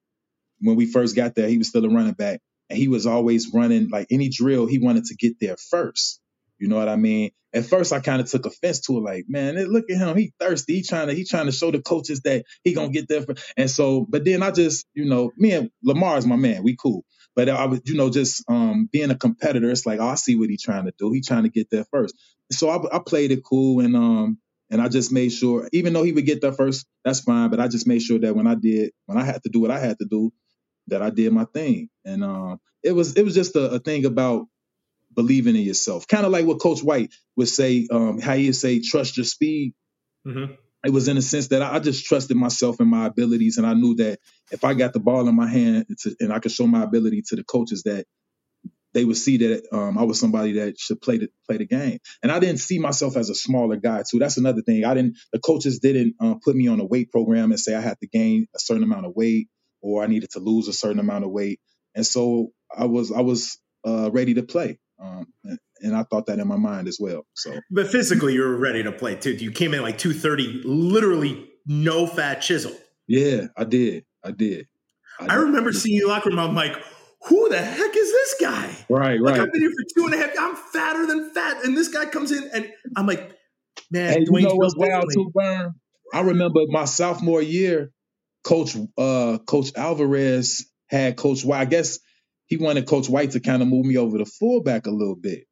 S5: when we first got there, he was still a running back. and he was always running like any drill. He wanted to get there first. You know what I mean? At first, I kind of took offense to it, like, man, look at him, he thirsty. He trying to he trying to show the coaches that he gonna get there. For, and so, but then I just, you know, me and Lamar is my man. We cool. But I was, you know, just um, being a competitor, it's like, oh, I see what he's trying to do. He's trying to get there first. So I, I played it cool, and um, and I just made sure, even though he would get there first, that's fine. But I just made sure that when I did, when I had to do what I had to do, that I did my thing. And um, it was it was just a, a thing about believing in yourself, kind of like what Coach White would say, um, how would say, trust your speed.
S4: Mm-hmm.
S5: It was in a sense that I just trusted myself and my abilities, and I knew that if I got the ball in my hand to, and I could show my ability to the coaches, that they would see that um, I was somebody that should play the play the game. And I didn't see myself as a smaller guy too. That's another thing. I didn't. The coaches didn't um, put me on a weight program and say I had to gain a certain amount of weight or I needed to lose a certain amount of weight. And so I was I was uh, ready to play. Um, and I thought that in my mind as well. So,
S4: but physically, you were ready to play too. You came in like two thirty, literally no fat chisel.
S5: Yeah, I did. I did.
S4: I, I remember seeing you locker room. I'm like, who the heck is this guy?
S5: Right,
S4: like,
S5: right.
S4: I've been here for two and a half. I'm fatter than fat, and this guy comes in, and I'm like, man,
S5: hey,
S4: Dwayne
S5: you know what's wild too, Burn? I remember my sophomore year, Coach uh, Coach Alvarez had Coach White. I guess he wanted Coach White to kind of move me over to fullback a little bit.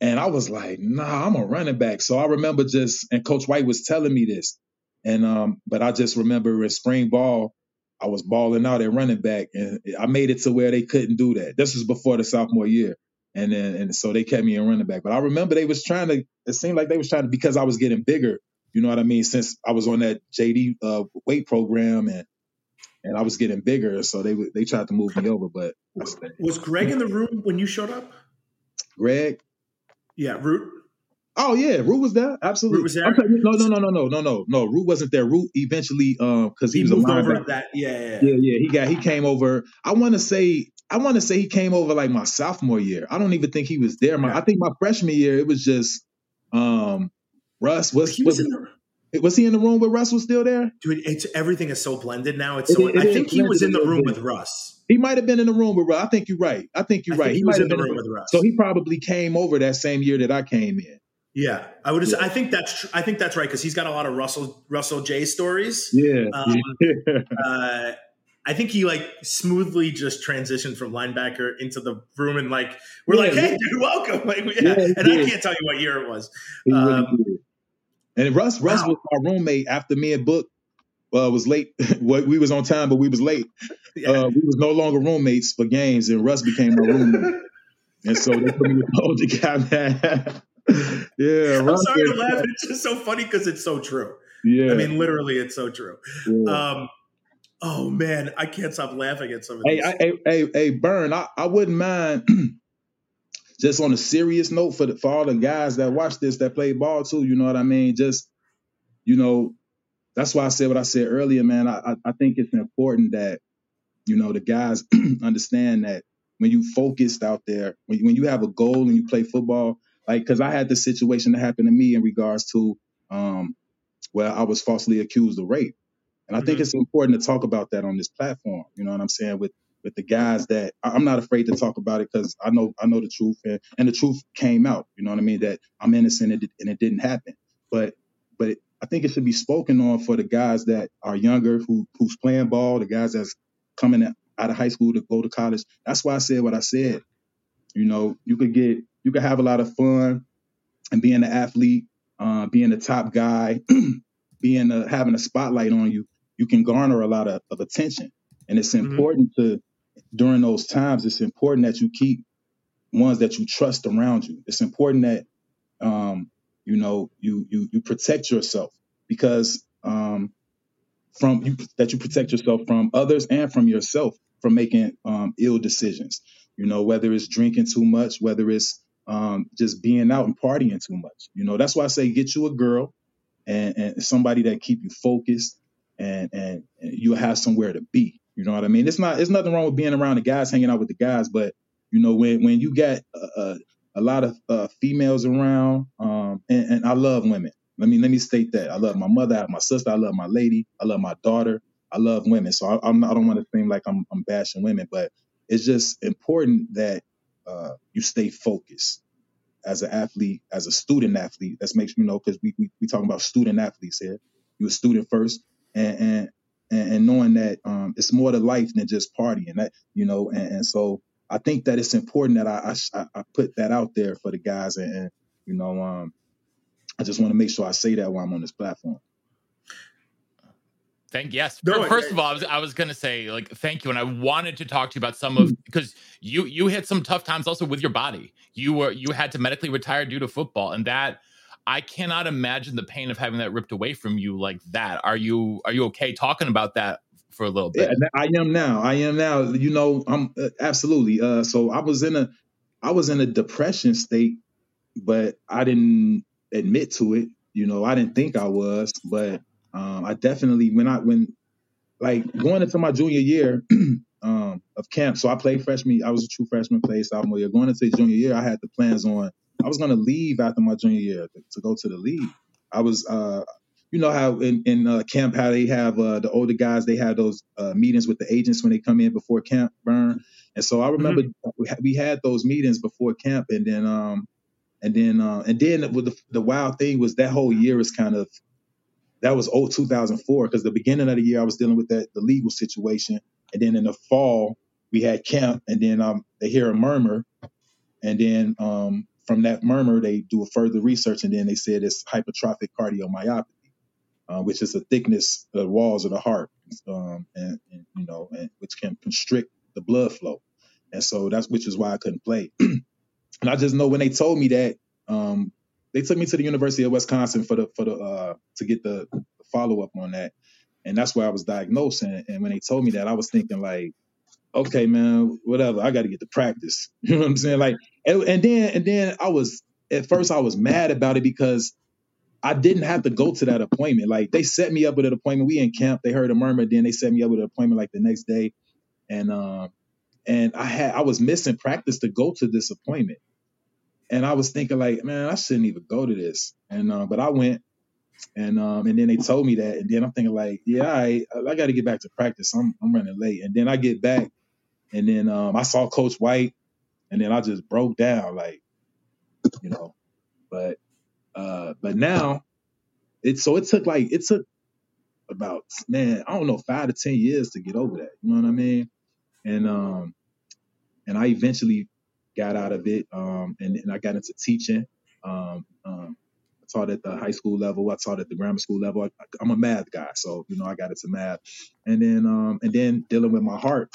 S5: And I was like, nah, I'm a running back. So I remember just, and Coach White was telling me this. And, um, but I just remember in spring ball, I was balling out at running back and I made it to where they couldn't do that. This was before the sophomore year. And then, and so they kept me in running back. But I remember they was trying to, it seemed like they was trying to, because I was getting bigger, you know what I mean? Since I was on that JD uh, weight program and, and I was getting bigger. So they, they tried to move me over, but
S4: was Greg in the room when you showed up?
S5: Greg?
S4: Yeah, Root.
S5: Oh yeah, Root was there. Absolutely.
S4: Root was there.
S5: No, no, no, no, no, no, no, no. Root wasn't there. Root eventually, um, because he,
S4: he,
S5: was
S4: moved
S5: a
S4: over that. Yeah, yeah,
S5: yeah, yeah. He got he came over. I want to say I want to say he came over like my sophomore year. I don't even think he was there. My yeah. I think my freshman year it was just um Russ was
S4: he was,
S5: was
S4: in the
S5: was he in the room where Russ was still there?
S4: Dude, it's everything is so blended now. It's so. It, it I think he was in the room with Russ.
S5: He might have been in the room with Russ. I think you're right. I think you're
S4: I
S5: right.
S4: Think he,
S5: he
S4: was in the
S5: been
S4: room with Russ.
S5: So he probably came over that same year that I came in.
S4: Yeah, I would. Yeah. I think that's. Tr- I think that's right because he's got a lot of Russell Russell J stories.
S5: Yeah.
S4: Um, uh, I think he like smoothly just transitioned from linebacker into the room and like we're yeah, like, hey, dude, welcome. Like, yeah. and I can't tell you what year it was. Um,
S5: and Russ, Russ was my roommate after me and Book uh, was late. we was on time, but we was late. Yeah. Uh, we was no longer roommates for games, and Russ became my roommate. and so they put me with the older guy, man. yeah,
S4: I'm Russ sorry to laugh. It's just so funny because it's so true.
S5: Yeah,
S4: I mean, literally, it's so true. Yeah. Um, oh man, I can't stop laughing at some of
S5: hey. Hey, hey, hey, Burn, I, I wouldn't mind just on a serious note for the, for all the guys that watch this that play ball too. You know what I mean? Just you know, that's why I said what I said earlier, man. I I think it's important that you know the guys understand that when you focused out there, when when you have a goal and you play football, like because I had this situation that happened to me in regards to um, where I was falsely accused of rape. And I mm-hmm. think it's important to talk about that on this platform. You know what I'm saying? With with the guys that I'm not afraid to talk about it because I know I know the truth and, and the truth came out. You know what I mean? That I'm innocent and it, and it didn't happen. But but it, I think it should be spoken on for the guys that are younger who who's playing ball, the guys that's coming out of high school to go to college. That's why I said what I said. You know, you could get you could have a lot of fun and being an athlete, uh, being the top guy, being a, having a spotlight on you. You can garner a lot of, of attention, and it's important mm-hmm. to during those times, it's important that you keep ones that you trust around you. It's important that um, you know you you you protect yourself because um, from you that you protect yourself from others and from yourself from making um, ill decisions. You know whether it's drinking too much, whether it's um, just being out and partying too much. You know that's why I say get you a girl and, and somebody that keep you focused and, and and you have somewhere to be. You know what I mean? It's not. It's nothing wrong with being around the guys, hanging out with the guys, but you know when when you got a, a lot of uh, females around, um, and, and, I love women. Let me let me state that I love my mother, I have my sister, I love my lady, I love my daughter, I love women. So I, I'm, I don't want to seem like I'm, I'm bashing women, but it's just important that uh, you stay focused as an athlete, as a student athlete. That's makes you know because we, we we talking about student athletes here. You're a student first, and and and, and knowing that um, it's more to life than just partying. That you know, and, and so I think that it's important that I, I I put that out there for the guys, and, and you know, um, I just want to make sure I say that while I'm on this platform.
S2: Thank yes.
S4: No,
S2: First
S4: I-
S2: of all, I was I was gonna say like thank you, and I wanted to talk to you about some of because you you hit some tough times also with your body. You were you had to medically retire due to football, and that I cannot imagine the pain of having that ripped away from you like that. Are you are you okay talking about that for a little bit?
S5: Yeah, I am now. I am now. You know, I'm uh, absolutely. Uh, so I was in a, I was in a depression state, but I didn't admit to it. You know, I didn't think I was, but um, I definitely when I when like going into my junior year um, of camp. So I played freshman. I was a true freshman, played sophomore year. Going into junior year, I had the plans on. I was going to leave after my junior year to, go to the league. I was, uh, you know how in, in uh, camp how they have uh, the older guys they have those uh, meetings with the agents when they come in before camp burn. And so I remember we, had, we had those meetings before camp, and then um, and then uh, and then with the, the wild thing was that whole year is kind of that was old 2004 because the beginning of the year I was dealing with that the legal situation, and then in the fall we had camp, and then um, they hear a murmur, and then um, from that murmur they do a further research, and then they said it's hypertrophic cardiomyopathy, uh, which is the thickness of the walls of the heart, um, and, and you know, and which can constrict the blood flow, and so that's which is why I couldn't play. and I just know when they told me that, um, they took me to the University of Wisconsin for the for the uh, to get the, follow up on that, and that's where I was diagnosed. And, and when they told me that, I was thinking like, okay, man, whatever, I got to get to practice. You know what I'm saying? Like, and, and then and then I was at first I was mad about it because I didn't have to go to that appointment. Like they set me up with an appointment. We in camp. They heard a murmur. Then they set me up with an appointment like the next day, and um, and I had I was missing practice to go to this appointment, and I was thinking like, man, I shouldn't even go to this. And uh, but I went, and um, and then they told me that, and then I'm thinking like, yeah, I I got to get back to practice. I'm I'm running late, and then I get back, and then um, I saw Coach White, and then I just broke down like, you know, but uh, but now it so it took like it took about man I don't know five to ten years to get over that. You know what I mean? And um and I eventually got out of it um and, and I got into teaching. Um, um I taught at the high school level. I taught at the grammar school level. I, I'm a math guy, so you know I got into math, and then um and then dealing with my heart.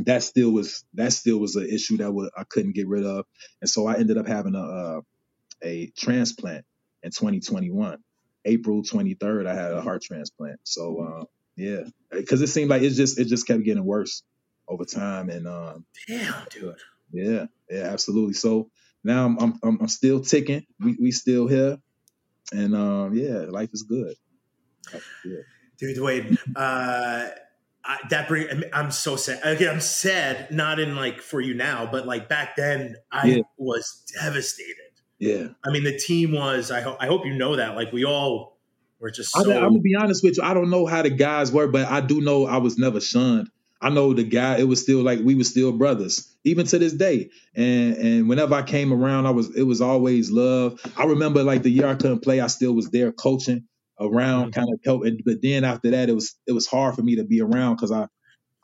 S5: That still was that still was an issue that was, I couldn't get rid of, and so I ended up having a uh, a transplant in 2021. April 23rd, I had a heart transplant. So uh, yeah, because it seemed like it just it just kept getting worse over time, and um,
S4: Damn, dude.
S5: yeah, yeah, absolutely. So now I'm I'm, I'm still ticking. We we still here, and um, yeah, life is good. Life is good.
S4: Dude, Dwayne, uh, I, that bring. I I'm so sad. Again, I'm sad, not in like for you now, but like back then, I
S5: Yeah.
S4: was devastated.
S5: Yeah,
S4: I mean, the team was. I hope. I hope you know that. Like we all were just
S5: I,
S4: so.
S5: I'm gonna be honest with you. I don't know how the guys were, but I do know I was never shunned. I know the guy. It was still like we were still brothers, even to this day. And and whenever I came around, I was it was always love. I remember like the year I couldn't play, I still was there coaching around, kind of helping. But then after that, it was it was hard for me to be around because I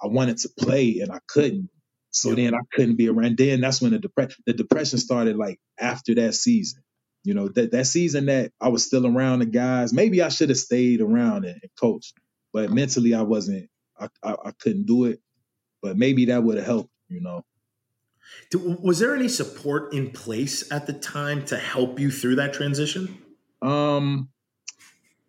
S5: I wanted to play and I couldn't. So then I couldn't be around. Then that's when the depression the depression started like after that season. You know, that that season that I was still around the guys, maybe I should have stayed around and, and coached. But mentally I wasn't I, I, I couldn't do it. But maybe that would have helped, you know.
S4: Was there any support in place at the time to help you through that transition?
S5: Um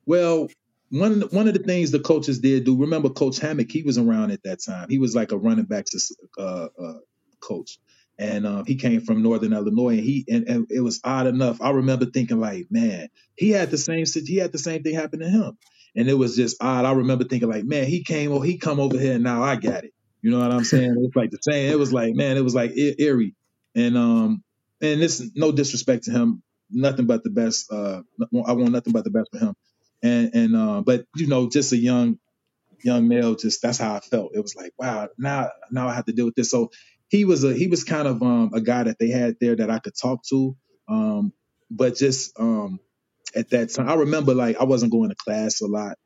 S5: well, one one of the things the coaches did do. Remember, Coach Hammock, he was around at that time. He was like a running backs uh, uh, coach, and um, he came from Northern Illinois. And he and, and it was odd enough. I remember thinking like, man, he had the same he had the same thing happen to him, and it was just odd. I remember thinking like, man, he came oh he come over here and now I got it. You know what I'm saying? It's like the same. It was like man, it was like eerie, and um and this no disrespect to him, nothing but the best. Uh, I want nothing but the best for him and and uh, but you know, just a young young male, just that's how I felt. It was like, wow, now now I have to deal with this. So he was a he was kind of um, a guy that they had there that I could talk to, um, but just um, at that time, I remember like I wasn't going to class a lot,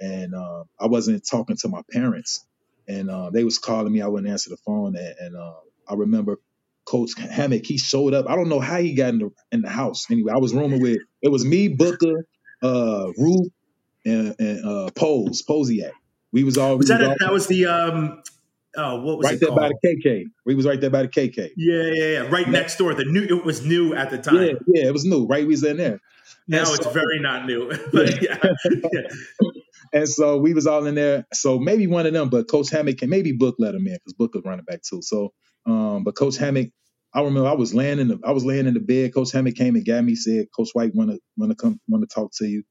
S5: and uh, I wasn't talking to my parents, and uh, they was calling me. I wouldn't answer the phone, and, and uh, I remember Coach Hammock. He showed up. I don't know how he got in the in the house. Anyway, I was rooming with it was me, Booker, uh, Root, and, and uh, Pose Posiak. We was all
S4: Was
S5: we
S4: that
S5: all-
S4: a, that was the um oh what was
S5: right
S4: it
S5: there
S4: called?
S5: by the KK. We was right there by the KK.
S4: yeah, yeah, yeah, right next door. The new it was new at the time.
S5: Yeah, yeah, it was new. Right, we was in there.
S4: now
S5: And
S4: it's very not new. but yeah. yeah.
S5: And so we was all in there. So maybe one of them, but Coach Hammock can maybe Book let him in because Book was running back too. So, um, but Coach Hammock, I remember I was laying in the I was laying in the bed. Coach Hammock came and got me, said, "Coach White want to want to come want to talk to you."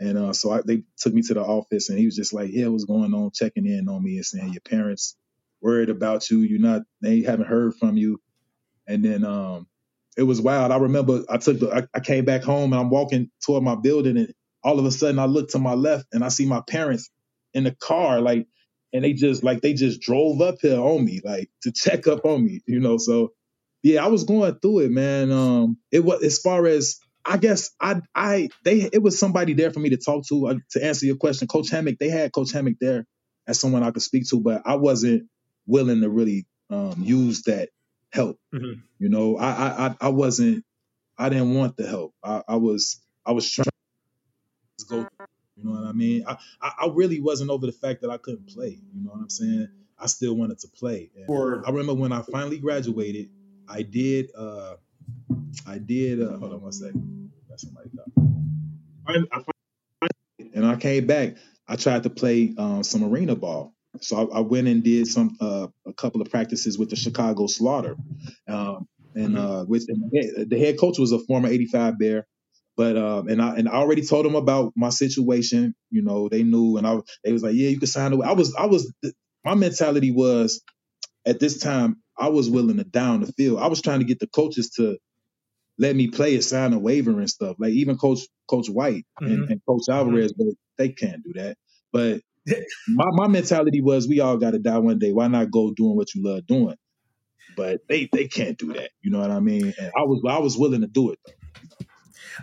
S5: And uh, so I, they took me to the office, and he was just like, "Yeah, what's going on?" Checking in on me and saying, "Your parents worried about you. You're not. They haven't heard from you." And then um, it was wild. I remember I took the I, I came back home and I'm walking toward my building, and all of a sudden I look to my left and I see my parents in the car, like, and they just like they just drove up here on me, like to check up on me, you know. So yeah, I was going through it, man. Um, it was as far as I guess I I they it was somebody there for me to talk to uh, to answer your question. Coach Hammock, they had Coach Hammock there as someone I could speak to, but I wasn't willing to really um, use that help.
S4: Mhm.
S5: You know, I, I I I wasn't I didn't want the help. I, I was I was trying to go. Through you know what I mean? I, I I really wasn't over the fact that I couldn't play. You know what I'm saying? I still wanted to play. And I remember when I finally graduated, I did uh I did uh hold on one second. Got somebody call. And I came back. I tried to play um, some arena ball. So I, I went and did some uh, a couple of practices with the Chicago Slaughter, um, and uh, with the head- the head coach was a former '85 Bear, but um, and I and I already told them about my situation. You know, they knew, and I they was like, yeah, you can sign away. I was I was my mentality was at this time I was willing to down the field. I was trying to get the coaches to let me play and sign a waiver and stuff. Like even Coach Coach White and,
S4: Mhm.
S5: and Coach Alvarez, but they can't do that. But my my mentality was we all got to die one day. Why not go doing what you love doing? But they they can't do that. You know what I mean? And I was I was willing to do it. Though.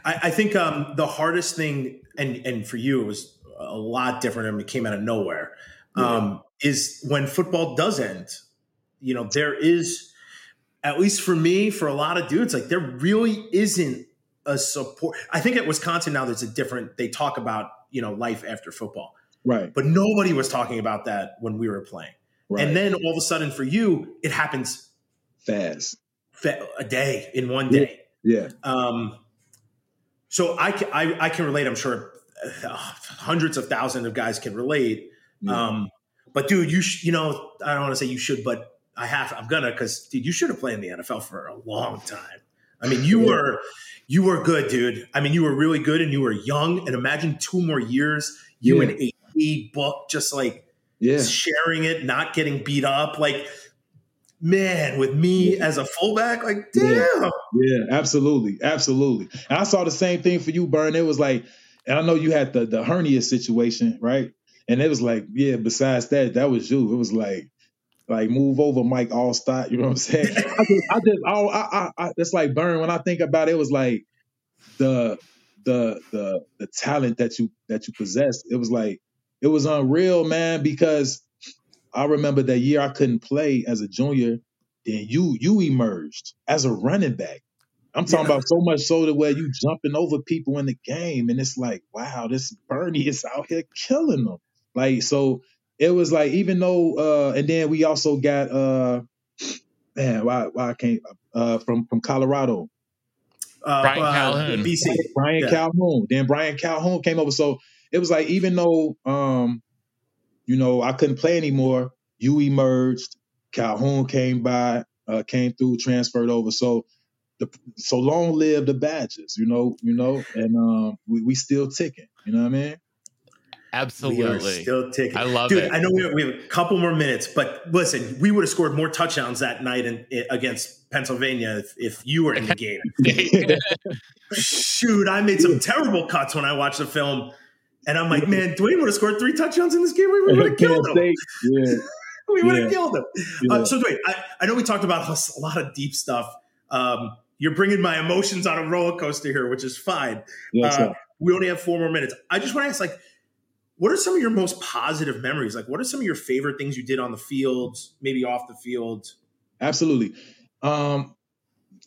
S4: I, I think um, the hardest thing, and and for you, it was a lot different. and it came out of nowhere. Um, is when football does end. You know, there is, at least for me, for a lot of dudes, like there really isn't a support. I think at Wisconsin now there's a different. They talk about you know life after football,
S5: Right.
S4: but nobody was talking about that when we were playing.
S5: Right.
S4: And then all of a sudden, for you, it happens
S5: fast.
S4: fa- a day in one day.
S5: Yeah.
S4: Um, so I can, I, I can relate. I'm sure uh, hundreds of thousands of guys can relate.
S5: Yeah.
S4: Um, but dude, you sh- you know I don't want to say you should, but I have. I'm gonna because dude, you should have played in the NFL for a long time. I mean, you
S5: Yeah.
S4: were you were good, dude. I mean, you were really good, and you were young. And imagine two more years, you
S5: Yeah.
S4: and AD book just like
S5: Yeah.
S4: sharing it, not getting beat up. Like, man, with me as a fullback, like, damn.
S5: Yeah. Yeah, absolutely, absolutely. And I saw the same thing for you, Burn. It was like, and I know you had the the hernia situation, right? And it was like, yeah. Besides that, that was you. It was like, like move over, Mike Alstott. You know what I'm saying? I just, I just, I, I, I, it's like Burn. When I think about it, it was like the the the the talent that you that you possessed. It was like it was unreal, man. Because I remember that year I couldn't play as a junior. Then you you emerged as a running back. I'm talking
S4: Yeah.
S5: about so much so to where you jumping over people in the game, and it's like, wow, this Bernie is out here killing them. Like so, it was like even though, uh, and then we also got, uh, man, why why I can't uh, from from Colorado,
S4: Uh,
S2: Brian
S4: uh,
S2: Calhoun.
S4: BC.
S5: Brian
S4: Yeah.
S5: Calhoun. Then Brian Calhoun came over. So it was like even though um, you know, I couldn't play anymore, you emerged, Calhoun came by, uh, came through, transferred over. So the so long live the badges, you know, you know, and um we, we still ticking, you know what I mean?
S4: We are
S2: Absolutely.
S4: still ticking.
S2: I love
S4: Dude,
S2: it.
S4: I know we have, we have a couple more minutes, but listen, we would have scored more touchdowns that night in, i- against Pennsylvania if, if you were in the game. Shoot, I made some terrible cuts when I watched the film. And I'm like, man, Dwayne would have scored three touchdowns in this game. We would have killed him.
S5: Yeah.
S4: we would have
S5: Yeah.
S4: killed him.
S5: Yeah.
S4: Uh, so, Dwayne, I, I know we talked about a lot of deep stuff. Um, you're bringing my emotions on a roller coaster here, which is fine. Uh, we only have four more minutes. I just want to ask, like, what are some of your most positive memories? Like, what are some of your favorite things you did on the field, maybe off the field?
S5: Absolutely. Um,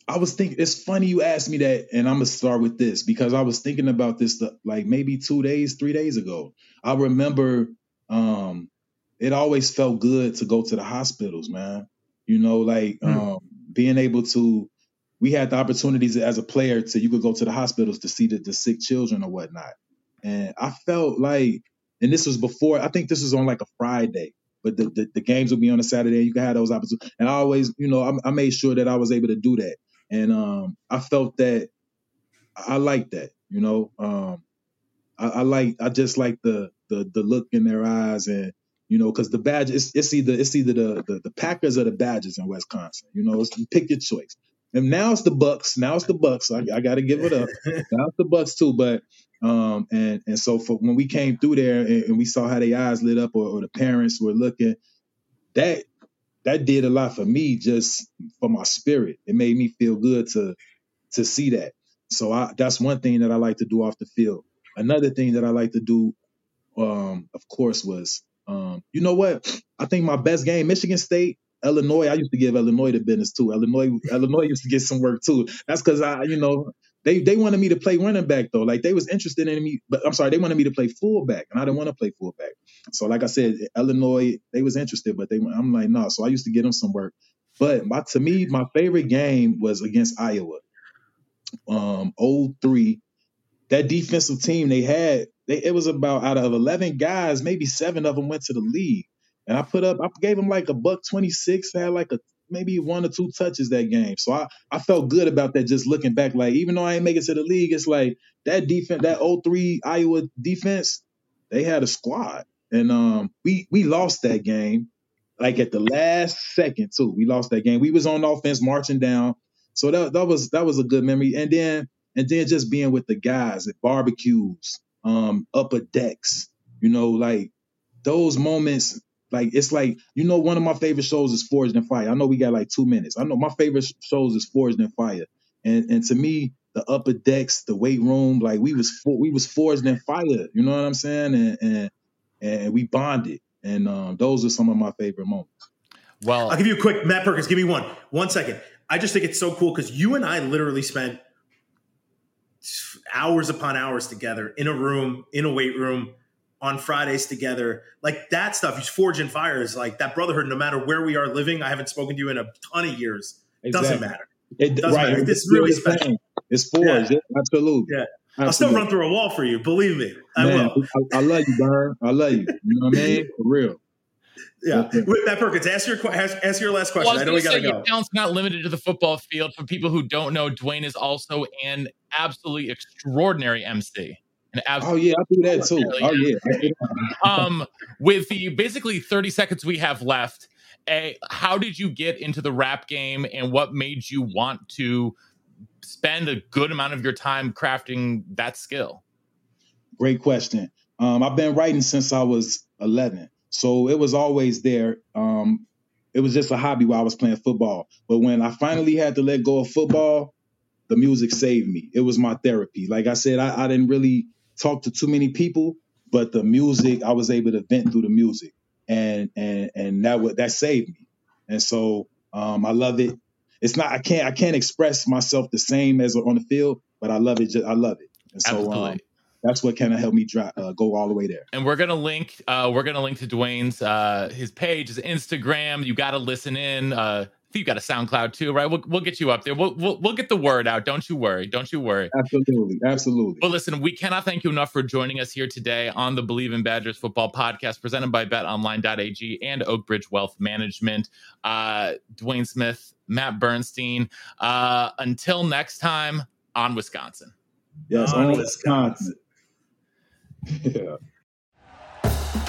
S5: I was thinking. It's funny you asked me that, and I'm gonna start with this because I was thinking about this the, like maybe two days, three days ago. I remember um, it always felt good to go to the hospitals, man. You know, like
S4: Mm.
S5: um, being able to. We had the opportunities as a player to you could go to the hospitals to see the, the sick children or whatnot, and I felt like, and this was before. I think this was on like a Friday but the, the, the games would be on a Saturday. And You can have those opportunities. And I always, you know, I, I made sure that I was able to do that. And um, I felt that I like that, you know. Um, I, I like, I just like the the the look in their eyes, and you know, because the badge, it's, it's either it's either the, the the Packers or the Badgers in Wisconsin. You know, it's, pick your choice. And now it's the Bucks. Now it's the Bucks. I, I got to give it up. now it's the Bucks too. But um, and and so for when we came through there and, and we saw how their eyes lit up, or, or the parents were looking, that that did a lot for me, just for my spirit. It made me feel good to to see that. So I, that's one thing that I like to do off the field. Another thing that I like to do, um, of course, was um, you know what? I think my best game, Michigan State, Illinois. I used to give Illinois the business too. Illinois, Illinois used to get some work too. That's because I, you know, they they wanted me to play running back though. Like they was interested in me, but I'm sorry, they wanted me to play fullback, and I didn't want to play fullback. So like I said, Illinois, they was interested, but they I'm like no. So I used to get them some work. But my to me, my favorite game was against Iowa. Um, 03. That defensive team they had, they, it was about out of 11 guys, maybe seven of them went to the league. And I put up, I gave them like a buck 26, had like a maybe one or two touches that game. So I, I felt good about that just looking back. Like, even though I ain't make it to the league, it's like that defense, that 03 Iowa defense, they had a squad. And um, we we lost that game like at the last second too. We lost that game. We was on offense marching down. So that that was that was a good memory. And then and then just being with the guys at barbecues, um, upper decks, you know, like those moments, like it's like, you know, one of my favorite shows is Forged in Fire. I know we got like two minutes. I know my favorite shows is Forged in Fire. And and to me, the upper decks, the weight room, like we was for, we was forged in fire. You know what I'm saying? And and and we bonded. And um, those are some of my favorite moments.
S2: Well,
S4: I'll give you a quick Matt Perkins. Give me one. One second. I just think it's so cool because you and I literally spent hours upon hours together in a room, in a weight room, on Fridays together. Like that stuff. He's forging fires. Like that brotherhood. No matter where we are living, I haven't spoken to you in a ton of years. It
S5: doesn't
S4: matter.
S5: It,
S4: Doesn't
S5: right.
S4: matter.
S5: It's
S4: It's
S5: still
S4: really special.
S5: same. It's forged.
S4: Yeah.
S5: Yeah. Absolutely.
S4: Yeah. I'll still run through a wall for you. Believe me, I
S5: Man,
S4: will.
S5: I, I love you, Burn. I love you. You know what I mean? For real.
S4: Yeah.
S5: Okay.
S4: Wait, Matt Perkins, ask your que- ask, ask your last question.
S2: Well, I
S4: I, know
S2: was
S4: we
S2: going to
S4: gotta go.
S2: your talent's not limited to the football field. For people who don't know, Dwayne is also an absolutely extraordinary MC.
S5: Oh yeah, I do that too. Oh yeah. I do that.
S2: um, with the basically 30 seconds we have left, a, how did you get into the rap game and what made you want to spend a good amount of your time crafting that skill?
S5: Great question. Um, I've been writing since I was 11, so it was always there. Um, it was just a hobby while I was playing football. But when I finally had to let go of football, the music saved me. It was my therapy. Like I said, I, I didn't really talk to too many people, but the music, I was able to vent through the music, and and and that would that saved me. And so um, I love it. It's not I can't I can't express myself the same as on the field, but I love it. Just, I love it. And so
S2: Absolutely.
S5: um, that's what kind of helped me dri uh, go all the way there.
S2: and we're gonna link uh we're gonna link to dwayne's uh his page his instagram you gotta listen in uh you got a soundcloud too right we'll, we'll get you up there we'll, we'll we'll get the word out don't you worry don't you worry
S5: Absolutely, absolutely.
S2: Well, listen, we cannot thank you enough for joining us here today on the Bleav in Badgers football podcast presented by betonline.ag and Oakbridge Wealth Management. Uh, Dwayne Smith, Matt Bernstein. Uh, until next time, on Wisconsin.
S5: Yes,
S4: On
S5: on
S4: Wisconsin.
S5: Wisconsin. yeah.